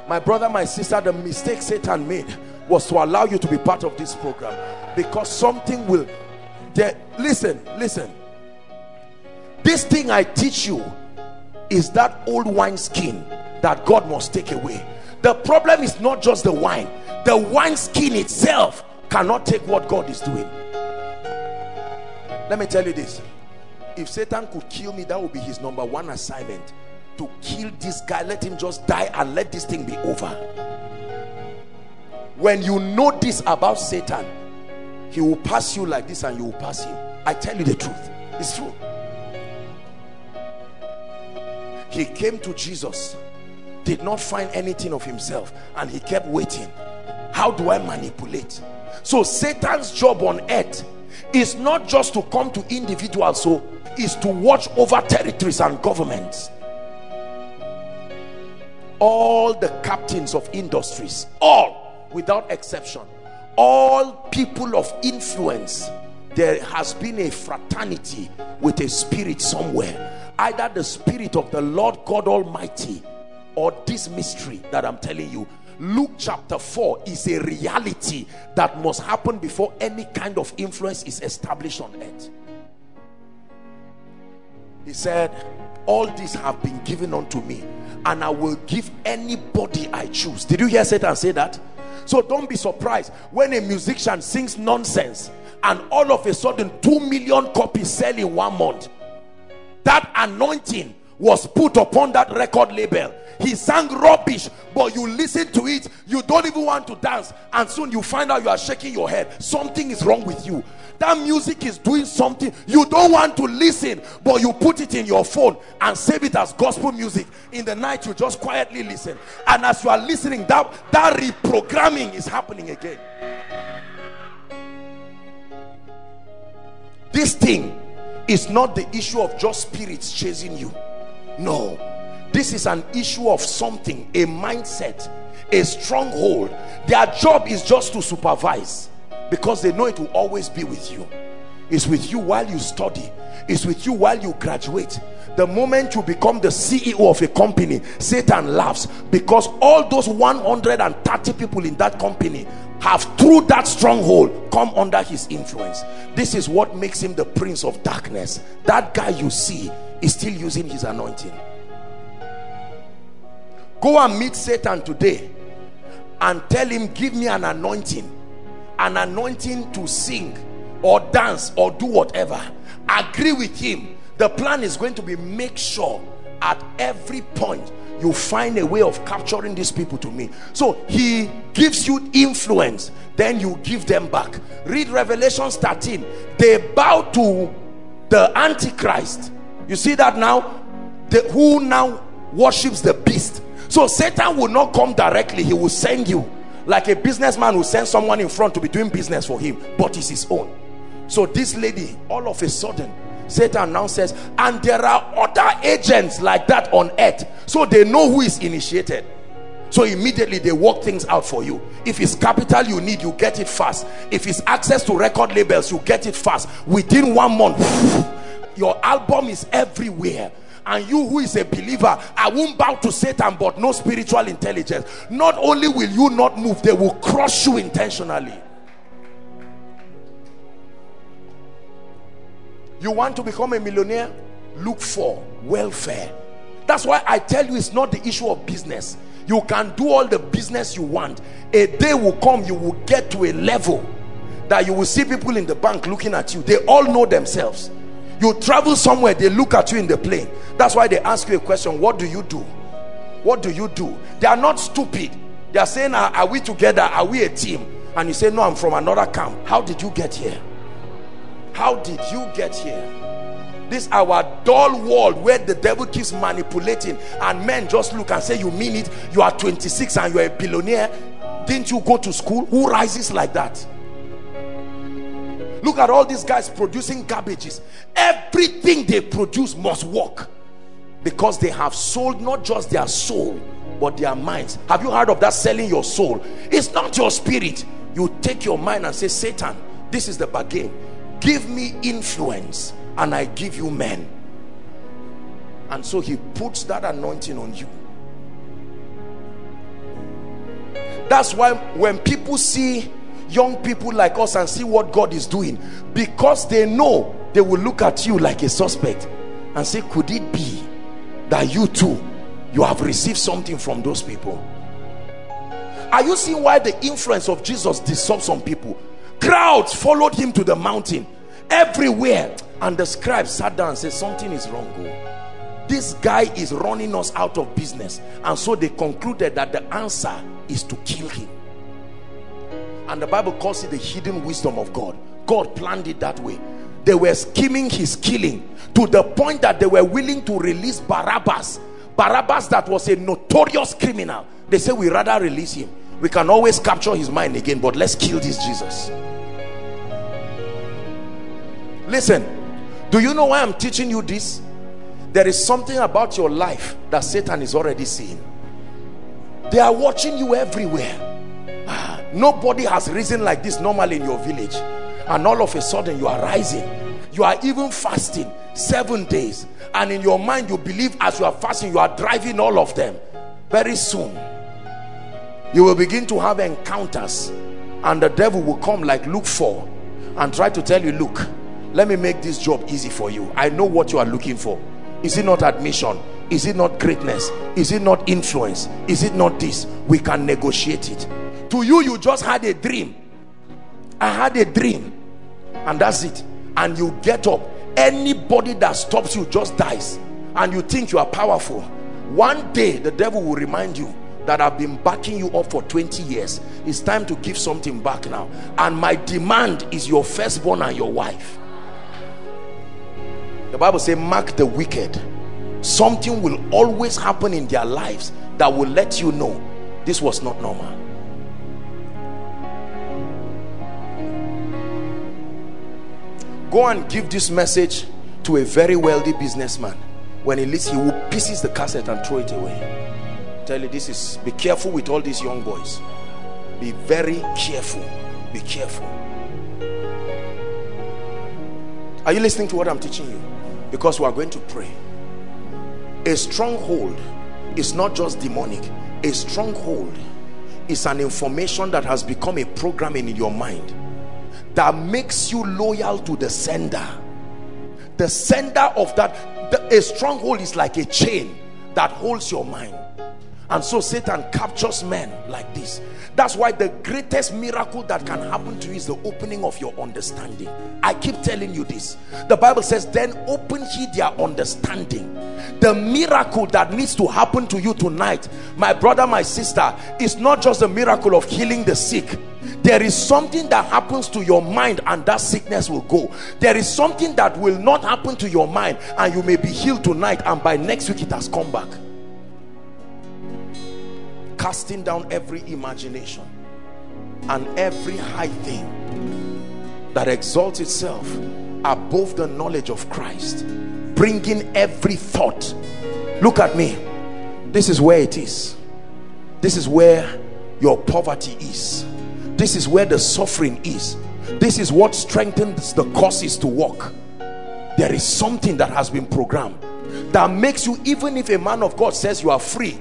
my brother my sister the mistake satan made was to allow you to be part of this program. Because something will there listen listen. This thing i teach you is that old wine skin that god must take away. The problem is not just the wine. The wine skin itself cannot take what god is doing. Let me tell you this. If satan could kill me that would be his number one assignment to kill this guy. Let him just die and let this thing be over. When you know this about satan he will pass you like this and you will pass him. I tell you the truth. It's true. He came to jesus did not find anything of himself and he kept waiting. How do i manipulate? So satan's job on earth is not just to come to individuals so is to watch over territories and governments all the captains of industries all without exception all people of influence there has been a fraternity with a spirit somewhere. Either the spirit of the Lord God Almighty or this mystery that I'm telling you. Luke chapter 4 is a reality that must happen before any kind of influence is established on earth. He said all these have been given unto me and I will give anybody I choose. Did you hear Satan say that? So don't be surprised when a musician sings nonsense and all of a sudden 2 million copies sell in one month. That anointing was put upon that record label he sang rubbish but you listen to it you don't even want to dance and soon you find out you are shaking your head something is wrong with you that music is doing something you don't want to listen but you put it in your phone and save it as gospel music. In the night you just quietly listen. And as you are listening that that reprogramming is happening again. This thing is not the issue of just spirits chasing you. No. This is an issue of something a mindset a stronghold. Their job is just to supervise because they know it will always be with you. It's with you while you study. It's with you while you graduate. The moment you become the CEO of a company Satan laughs. Because all those 130 people in that company have through that stronghold come under his influence. This is what makes him the prince of darkness. That guy you see is still using his anointing. Go and meet Satan today and tell him give me an anointing an anointing to sing or dance or do whatever. Agree with him. The plan is going to be make sure at every point you find a way of capturing these people to me. So he gives you influence then you give them back. Read revelation 13 they bow to the antichrist. You see that now? The, who now worships the beast. So satan will not come directly. He will send you like a businessman who sends someone in front to be doing business for him but it's his own so this lady all of a sudden Satan now says, and there are other agents like that on earth. So they know who is initiated. So immediately they work things out for you. If it's capital you need, you get it fast. If it's access to record labels, you get it fast. Within one month, your album is everywhere. And you who is a believer, I won't bow to Satan, but no spiritual intelligence. Not only will you not move, they will crush you intentionally. you want to become a millionaire? Look for welfare. That's why i tell you it's not the issue of business. You can do all the business you want. A day will come you will get to a level that you will see people in the bank looking at you. They all know themselves you travel somewhere they look at you in the plane. That's why they ask you a question what do you do? What do you do? They are not stupid. They are saying are, are we together? Are we a team? And you say no i'm from another camp. How did you get here? How did you get here? This our dull world where the devil keeps manipulating and men just look and say you mean it? You are 26 and you're a billionaire. Didn't you go to school? Who rises like that look at all these guys producing garbages. Everything they produce must work. Because they have sold not just their soul but their minds. Have you heard of that selling your soul? It's not your spirit. You take your mind and say satan this is the bargain. Give me influence and I give you men. And so he puts that anointing on you. That's why when people see young people like us and see what God is doing. Because they know they will look at you like a suspect and say could it be that you too you have received something from those people? Are you seeing why the influence of Jesus disturbs some people? Crowds followed him to the mountain. Everywhere. And the scribe sat down and said something is wrong oh. this guy is running us out of business. And so they concluded that the answer is to kill him and the bible calls it the hidden wisdom of god. God planned it that way. They were scheming his killing to the point that they were willing to release barabbas. Barabbas that was a notorious criminal. They say we rather release him. We can always capture his mind again but let's kill this jesus. Listen do you know why i'm teaching you this? There is something about your life that satan is already seeing. They are watching you everywhere nobody has risen like this normally in your village. And all of a sudden you are rising. You are even fasting seven days. And in your mind you believe as you are fasting you are driving all of them. Very soon you will begin to have encounters. And the devil will come like Luke 4 and try to tell you look let me make this job easy for you. I know what you are looking for. Is it not admission? Is it not greatness? Is it not influence? Is it not this? We can negotiate it to you you just had a dream. I had a dream and that's it. And you get up. Anybody that stops you just dies. And you think you are powerful. One day the devil will remind you that I've been backing you up for 20 years. It's time to give something back now. And my demand is your firstborn and your wife. The bible says mark the wicked. Something will always happen in their lives that will let you know this was not normal go and give this message to a very wealthy businessman. When he leaves he will pieces the cassette and throw it away. Tell you this is be careful with all these young boys. Be very careful. Be careful. Are you listening to what i'm teaching you? Because we are going to pray. A stronghold is not just demonic. A stronghold is an information that has become a program in your mind that makes you loyal to the sender. The sender of that the, a stronghold is like a chain that holds your mind and so satan captures men like this. That's why the greatest miracle that can happen to you is the opening of your understanding. I keep telling you this. The bible says then open ye their understanding. The miracle that needs to happen to you tonight my brother my sister is not just a miracle of healing the sick. There is something that happens to your mind and that sickness will go. There is something that will not happen to your mind and you may be healed tonight and by next week it has come back casting down every imagination and every high thing that exalts itself above the knowledge of Christ bringing every thought. Look at me. This is where it is. This is where your poverty is. This is where the suffering is. This is what strengthens the causes to walk. There is something that has been programmed that makes you even if a man of God says you are free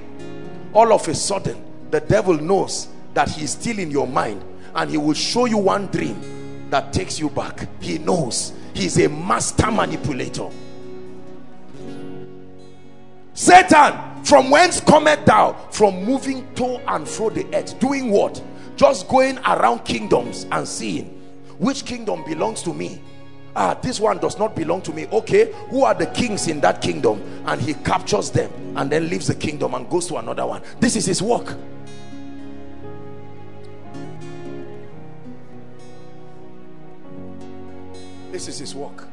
all of a sudden the devil knows that he is still in your mind and he will show you one dream that takes you back. He knows. He's a master manipulator. Satan from whence cometh thou? From moving to and fro the earth doing what? Just going around kingdoms and seeing which kingdom belongs to me ah this one does not belong to me. Okay who are the kings in that kingdom? And he captures them and then leaves the kingdom and goes to another one. This is his work. This is his work.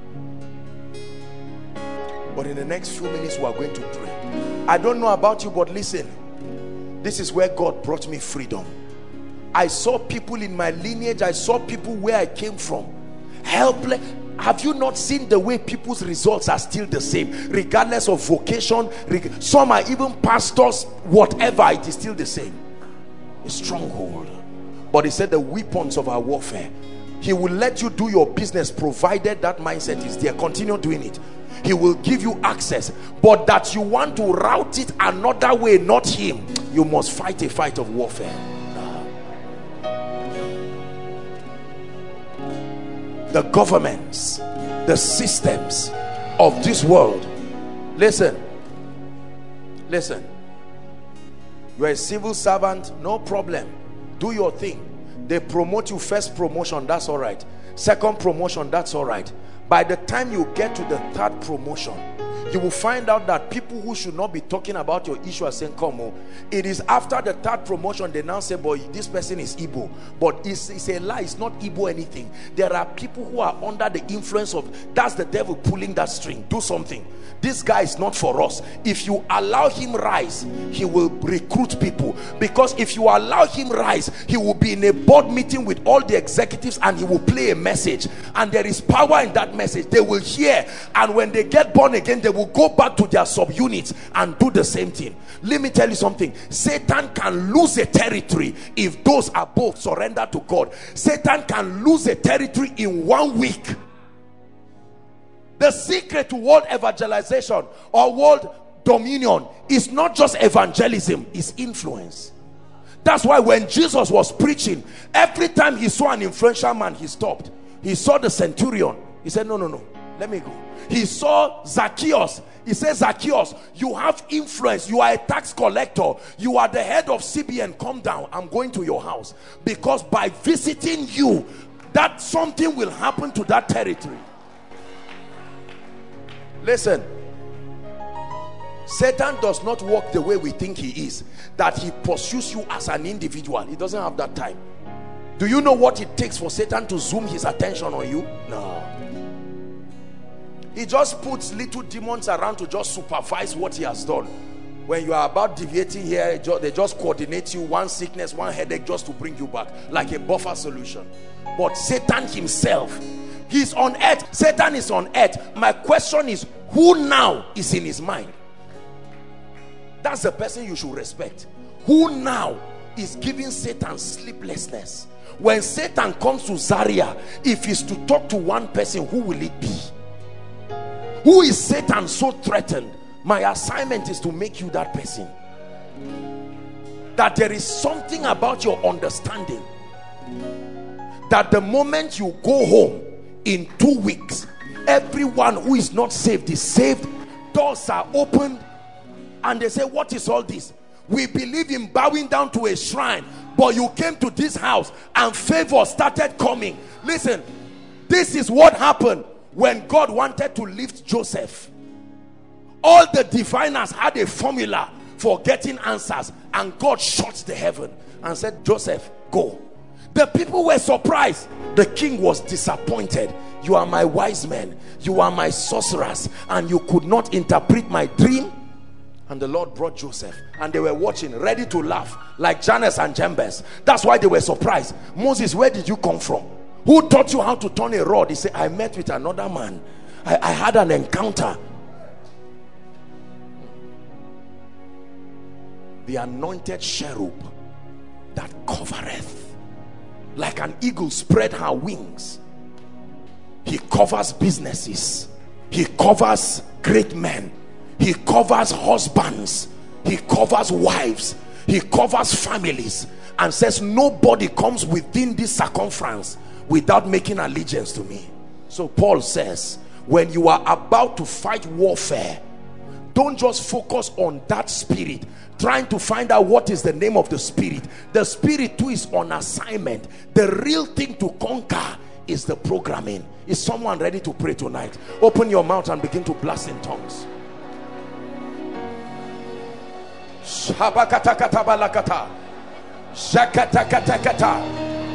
But in the next few minutes we are going to pray. I don't know about you but listen. This is where god brought me freedom. I saw people in my lineage. I saw people where I came from. Helpless. Have you not seen the way people's results are still the same? Regardless of vocation. Some are even pastors. Whatever. It is still the same. A stronghold. But he said the weapons of our warfare. He will let you do your business provided that mindset is there. Continue doing it. He will give you access. But that you want to route it another way, not him. You must fight a fight of warfare. The governments the systems of this world. Listen listen. You're a civil servant no problem. Do your thing. They promote you. First promotion that's all right. Second promotion that's all right. By the time you get to the third promotion you will find out that people who should not be talking about your issue are saying come on. It is after the third promotion they now say boy this person is Igbo. But it's, it's a lie. It's not Igbo anything. There are people who are under the influence of that's the devil pulling that string. Do something. This guy is not for us. If you allow him rise he will recruit people. Because if you allow him rise he will be in a board meeting with all the executives and he will play a message. And there is power in that message. They will hear. And when they get born again they will go back to their subunits and do the same thing let me tell you something satan can lose a territory if those above surrender to god satan can lose a territory in one week the secret to world evangelization or world dominion is not just evangelism, it's influence. That's why when Jesus was preaching, every time he saw an influential man, he stopped. He saw the centurion. He said, No, no, no, let me go. He saw Zacchaeus. He says, Zacchaeus, you have influence. You are a tax collector. You are the head of CBN. Come down. I'm going to your house. Because by visiting you, that something will happen to that territory. Listen. Satan does not work the way we think he is. That he pursues you as an individual. He doesn't have that time. Do you know what it takes for Satan to zoom his attention on you? No. He just puts little demons around to just supervise what he has done. When you are about deviating here, they just coordinate you one sickness, one headache just to bring you back like a buffer solution. But Satan himself He's on earth. Satan is on earth. My question is, who now is in his mind? That's the person you should respect. Who now is giving Satan sleeplessness? When Satan comes to Zaria, if he's to talk to one person, who will it be? Who is Satan so threatened? My assignment is to make you that person. That there is something about your understanding that the moment you go home in two weeks, everyone who is not saved is saved, doors are opened, and they say, What is all this? We believe in bowing down to a shrine, but you came to this house and favor started coming. Listen, this is what happened when God wanted to lift Joseph. All the diviners had a formula for getting answers, and God shut the heaven and said, Joseph, go. The people were surprised. The king was disappointed. You are my wise men, you are my sorcerers, and you could not interpret my dream. And the Lord brought Joseph, and they were watching, ready to laugh, like Jannes and Jambres. That's why they were surprised. Moses, where did you come from? Who taught you how to turn a rod? He said, I met with another man. I, I had an encounter. The anointed cherub that covereth like an eagle spread her wings. He covers businesses. He covers great men. He covers husbands. He covers wives. He covers families and says nobody comes within this circumference without making allegiance to me. So paul says when you are about to fight warfare don't just focus on that spirit trying to find out what is the name of the spirit. The spirit too is on assignment. The real thing to conquer is the programming. Is someone ready to pray tonight? Open your mouth and begin to blast in tongues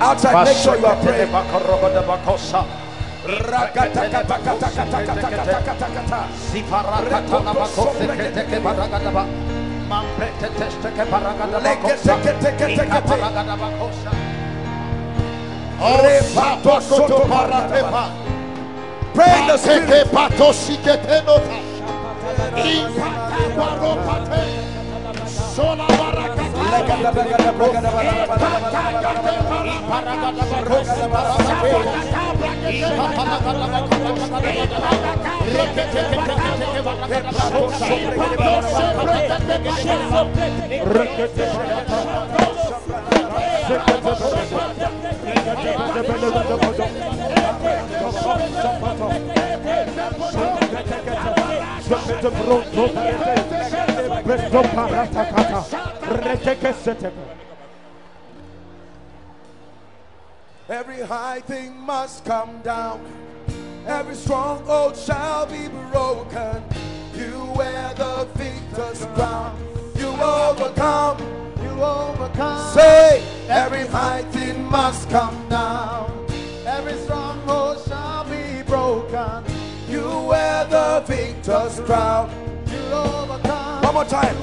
Outside, make sure you are praying. Pray the spirit. Drop it to Bronco. Every high thing must come down. Every stronghold shall be broken. You wear the victor's crown. You overcome. You overcome. Say, every high thing must come down. Every stronghold shall be broken. You wear the victor's crown. You overcome. One more time.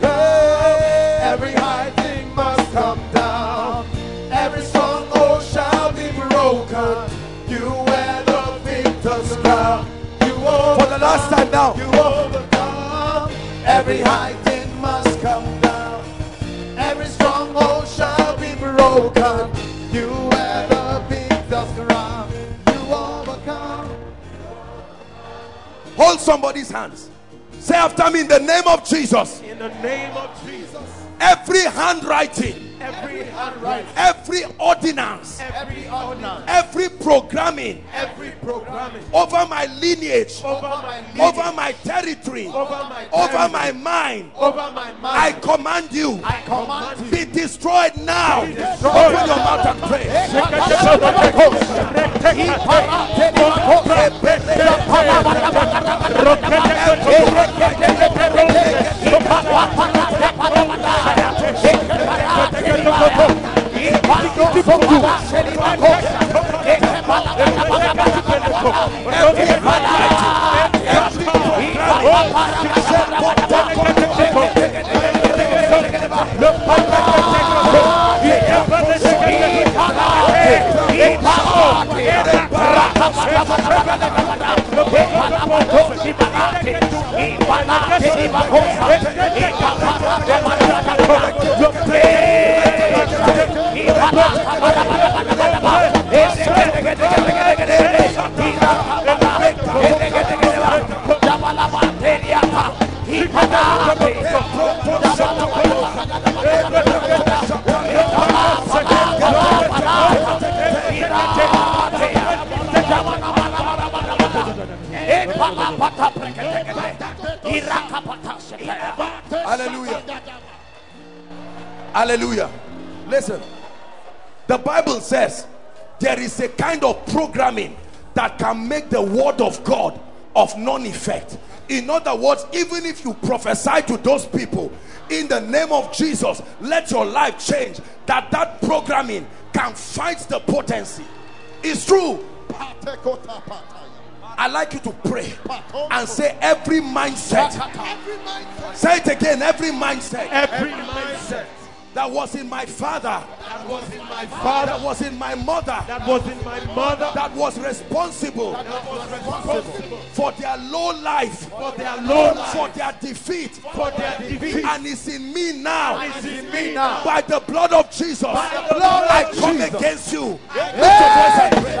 Hey, every high thing must come down. Every stronghold shall be broken. You wear the victor's crown. You overcome. For the last time now. You overcome. Every high thing must come down. Every stronghold shall be broken. You wear the victor's crown. You overcome. Hold somebody's hands. Say after me in the name of Jesus. In the name of Jesus. Every handwriting, every handwriting, every ordinance, every ordinance, every programming, every programming over my lineage, over my, lineage, over my territory, over my, territory, over my mind, over my mind. I command you, I command be destroyed now. Open your mouth and pray. Your play Hallelujah. Hallelujah. Listen. The Bible says there is a kind of programming that can make the word of God of non effect. In other words, even if you prophesy to those people in the name of Jesus, let your life change. That that programming can fight the potency. It's true. I like you to pray and say every mindset. Say it again. Every mindset Every mindset that was in my father, that was in my father that was in my mother, that was in my mother, that was responsible that was responsible for their low life, for their low life, for their defeat, for their defeat, and is in me now. is in me now. By the blood of Jesus, By the blood I of come Jesus. against you. Lift your voice and pray.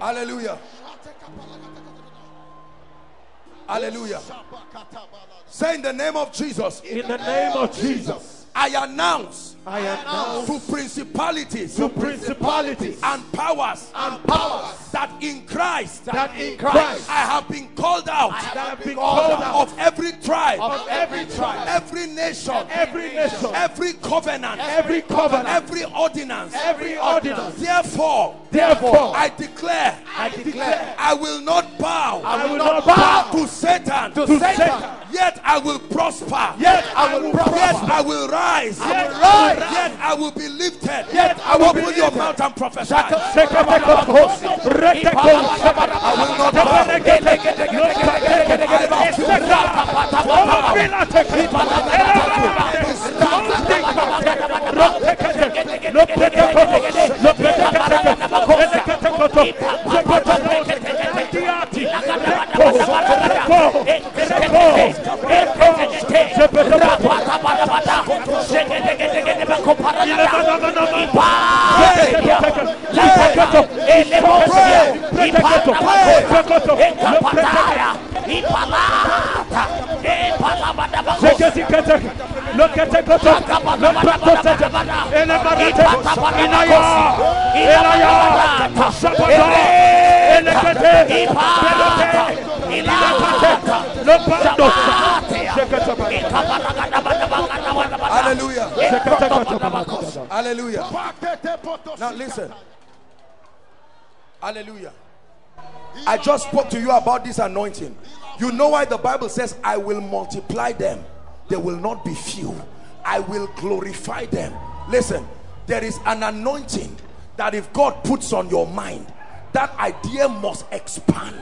Hallelujah. Hallelujah. Say in the name of Jesus, In the name of Jesus, I announce I announce to principalities to principalities and powers and powers that in Christ that in Christ I have been called out that have been called out of every tribe, of every tribe, every nation, every nation, every covenant, every covenant, every ordinance. every ordinance. Therefore, Therefore, I declare I declare I will not bow I will not bow to Satan, to Satan. yet I will prosper. Yet I will Yet prosper. I will rise. I will rise. Yet I will be lifted. Yet I will be Open your lifted. mouth and prophesy. I will not bow. Diati, Recco, Recco, Recco, Recco, Hallelujah. Hallelujah. Now listen. Hallelujah. I just spoke to you about this anointing. You know why the Bible says, I will multiply them, they will not be few. I will glorify them. Listen, there is an anointing that if God puts on your mind, that idea must expand.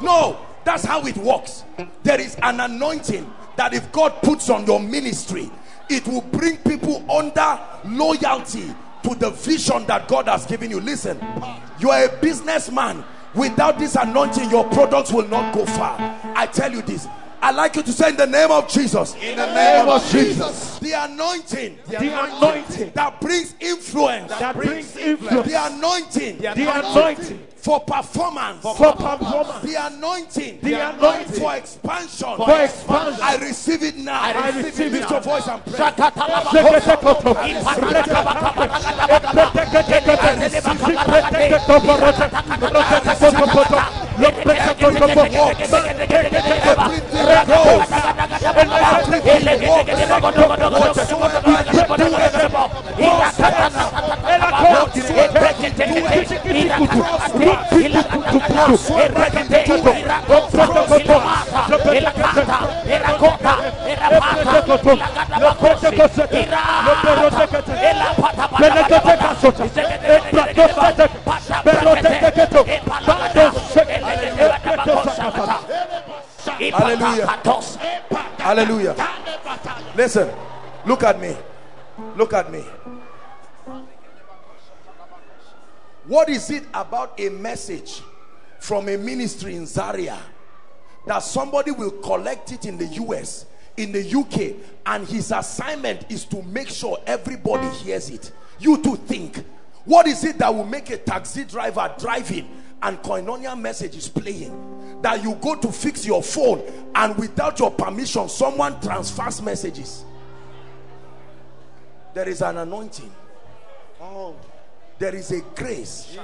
No, that's how it works. There is an anointing that if God puts on your ministry, it will bring people under loyalty to the vision that God has given you. Listen, you are a businessman. Without this anointing, your products will not go far. I tell you this. I like you to say in the name of Jesus. In the name of Jesus, The anointing. The anointing. That brings influence. that brings influence, The anointing. The anointing for performance. for performance, The anointing the anointing for expansion. for expansion. I receive it now. I receive it Lift your voice and pray. Everything grows. Era Hallelujah. Hallelujah. Listen, look at me. Look at me. What is it about a message from a ministry in Zaria that somebody will collect it in the US, in the UK, and his assignment is to make sure everybody hears it? You to think. What is it that will make a taxi driver driving and koinonia message is playing? That you go to fix your phone and without your permission, someone transfers messages. There is an anointing. Oh there is a grace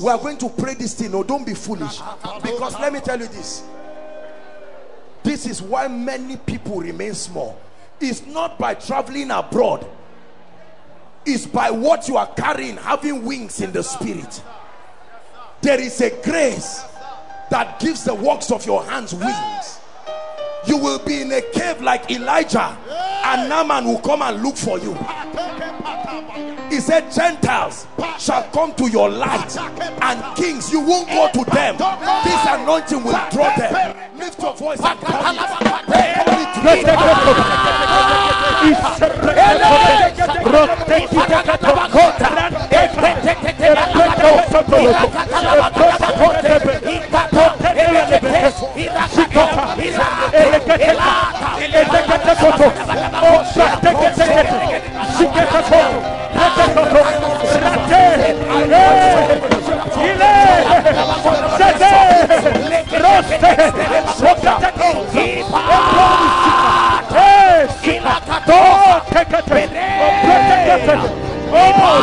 we are going to pray this thing no don't be foolish because let me tell you this this is why many people remain small it's not by traveling abroad it's by what you are carrying having wings in the spirit there is a grace that gives the works of your hands wings. You will be in a cave like Elijah and Naaman will come and look for you he said gentiles shall come to your light and kings you won't go to them this anointing will draw them lift your voice and call it Rate, Ile, Oh,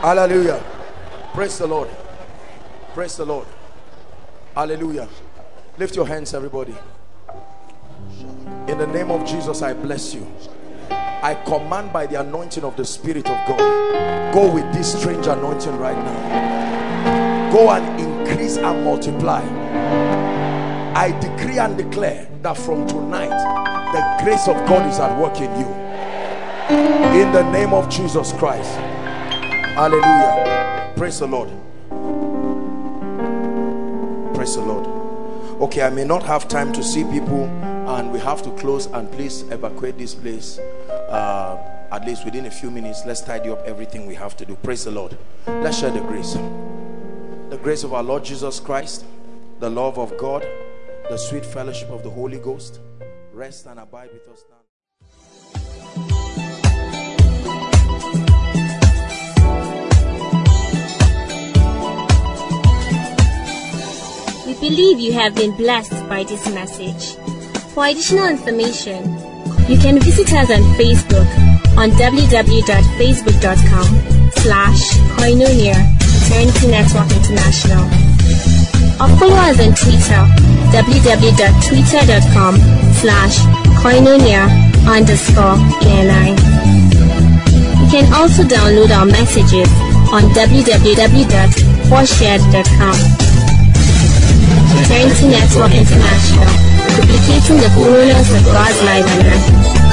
Hallelujah. Praise the Lord. Praise the Lord. Hallelujah. Lift your hands, everybody. In the name of Jesus, I bless you. I command by the anointing of the Spirit of God. Go with this strange anointing right now. Go and increase and multiply. I decree and declare that from tonight, the grace of God is at work in you. In the name of Jesus Christ. Hallelujah. Praise the Lord. Praise the Lord. Okay, I may not have time to see people and we have to close and please evacuate this place uh, at least within a few minutes. Let's tidy up everything we have to do. Praise the Lord. Let's share the grace. The grace of our Lord Jesus Christ, the love of God, the sweet fellowship of the Holy Ghost rest and abide with us now. We believe you have been blessed by this message. For additional information, you can visit us on Facebook on www.facebook.com slash koinonia eternity network international or follow us on Twitter www.twitter.com slash koinonia underscore ENI. You can also download our messages on www.4shared.com. Eternity Network International, duplicating the fullness of God's life on earth.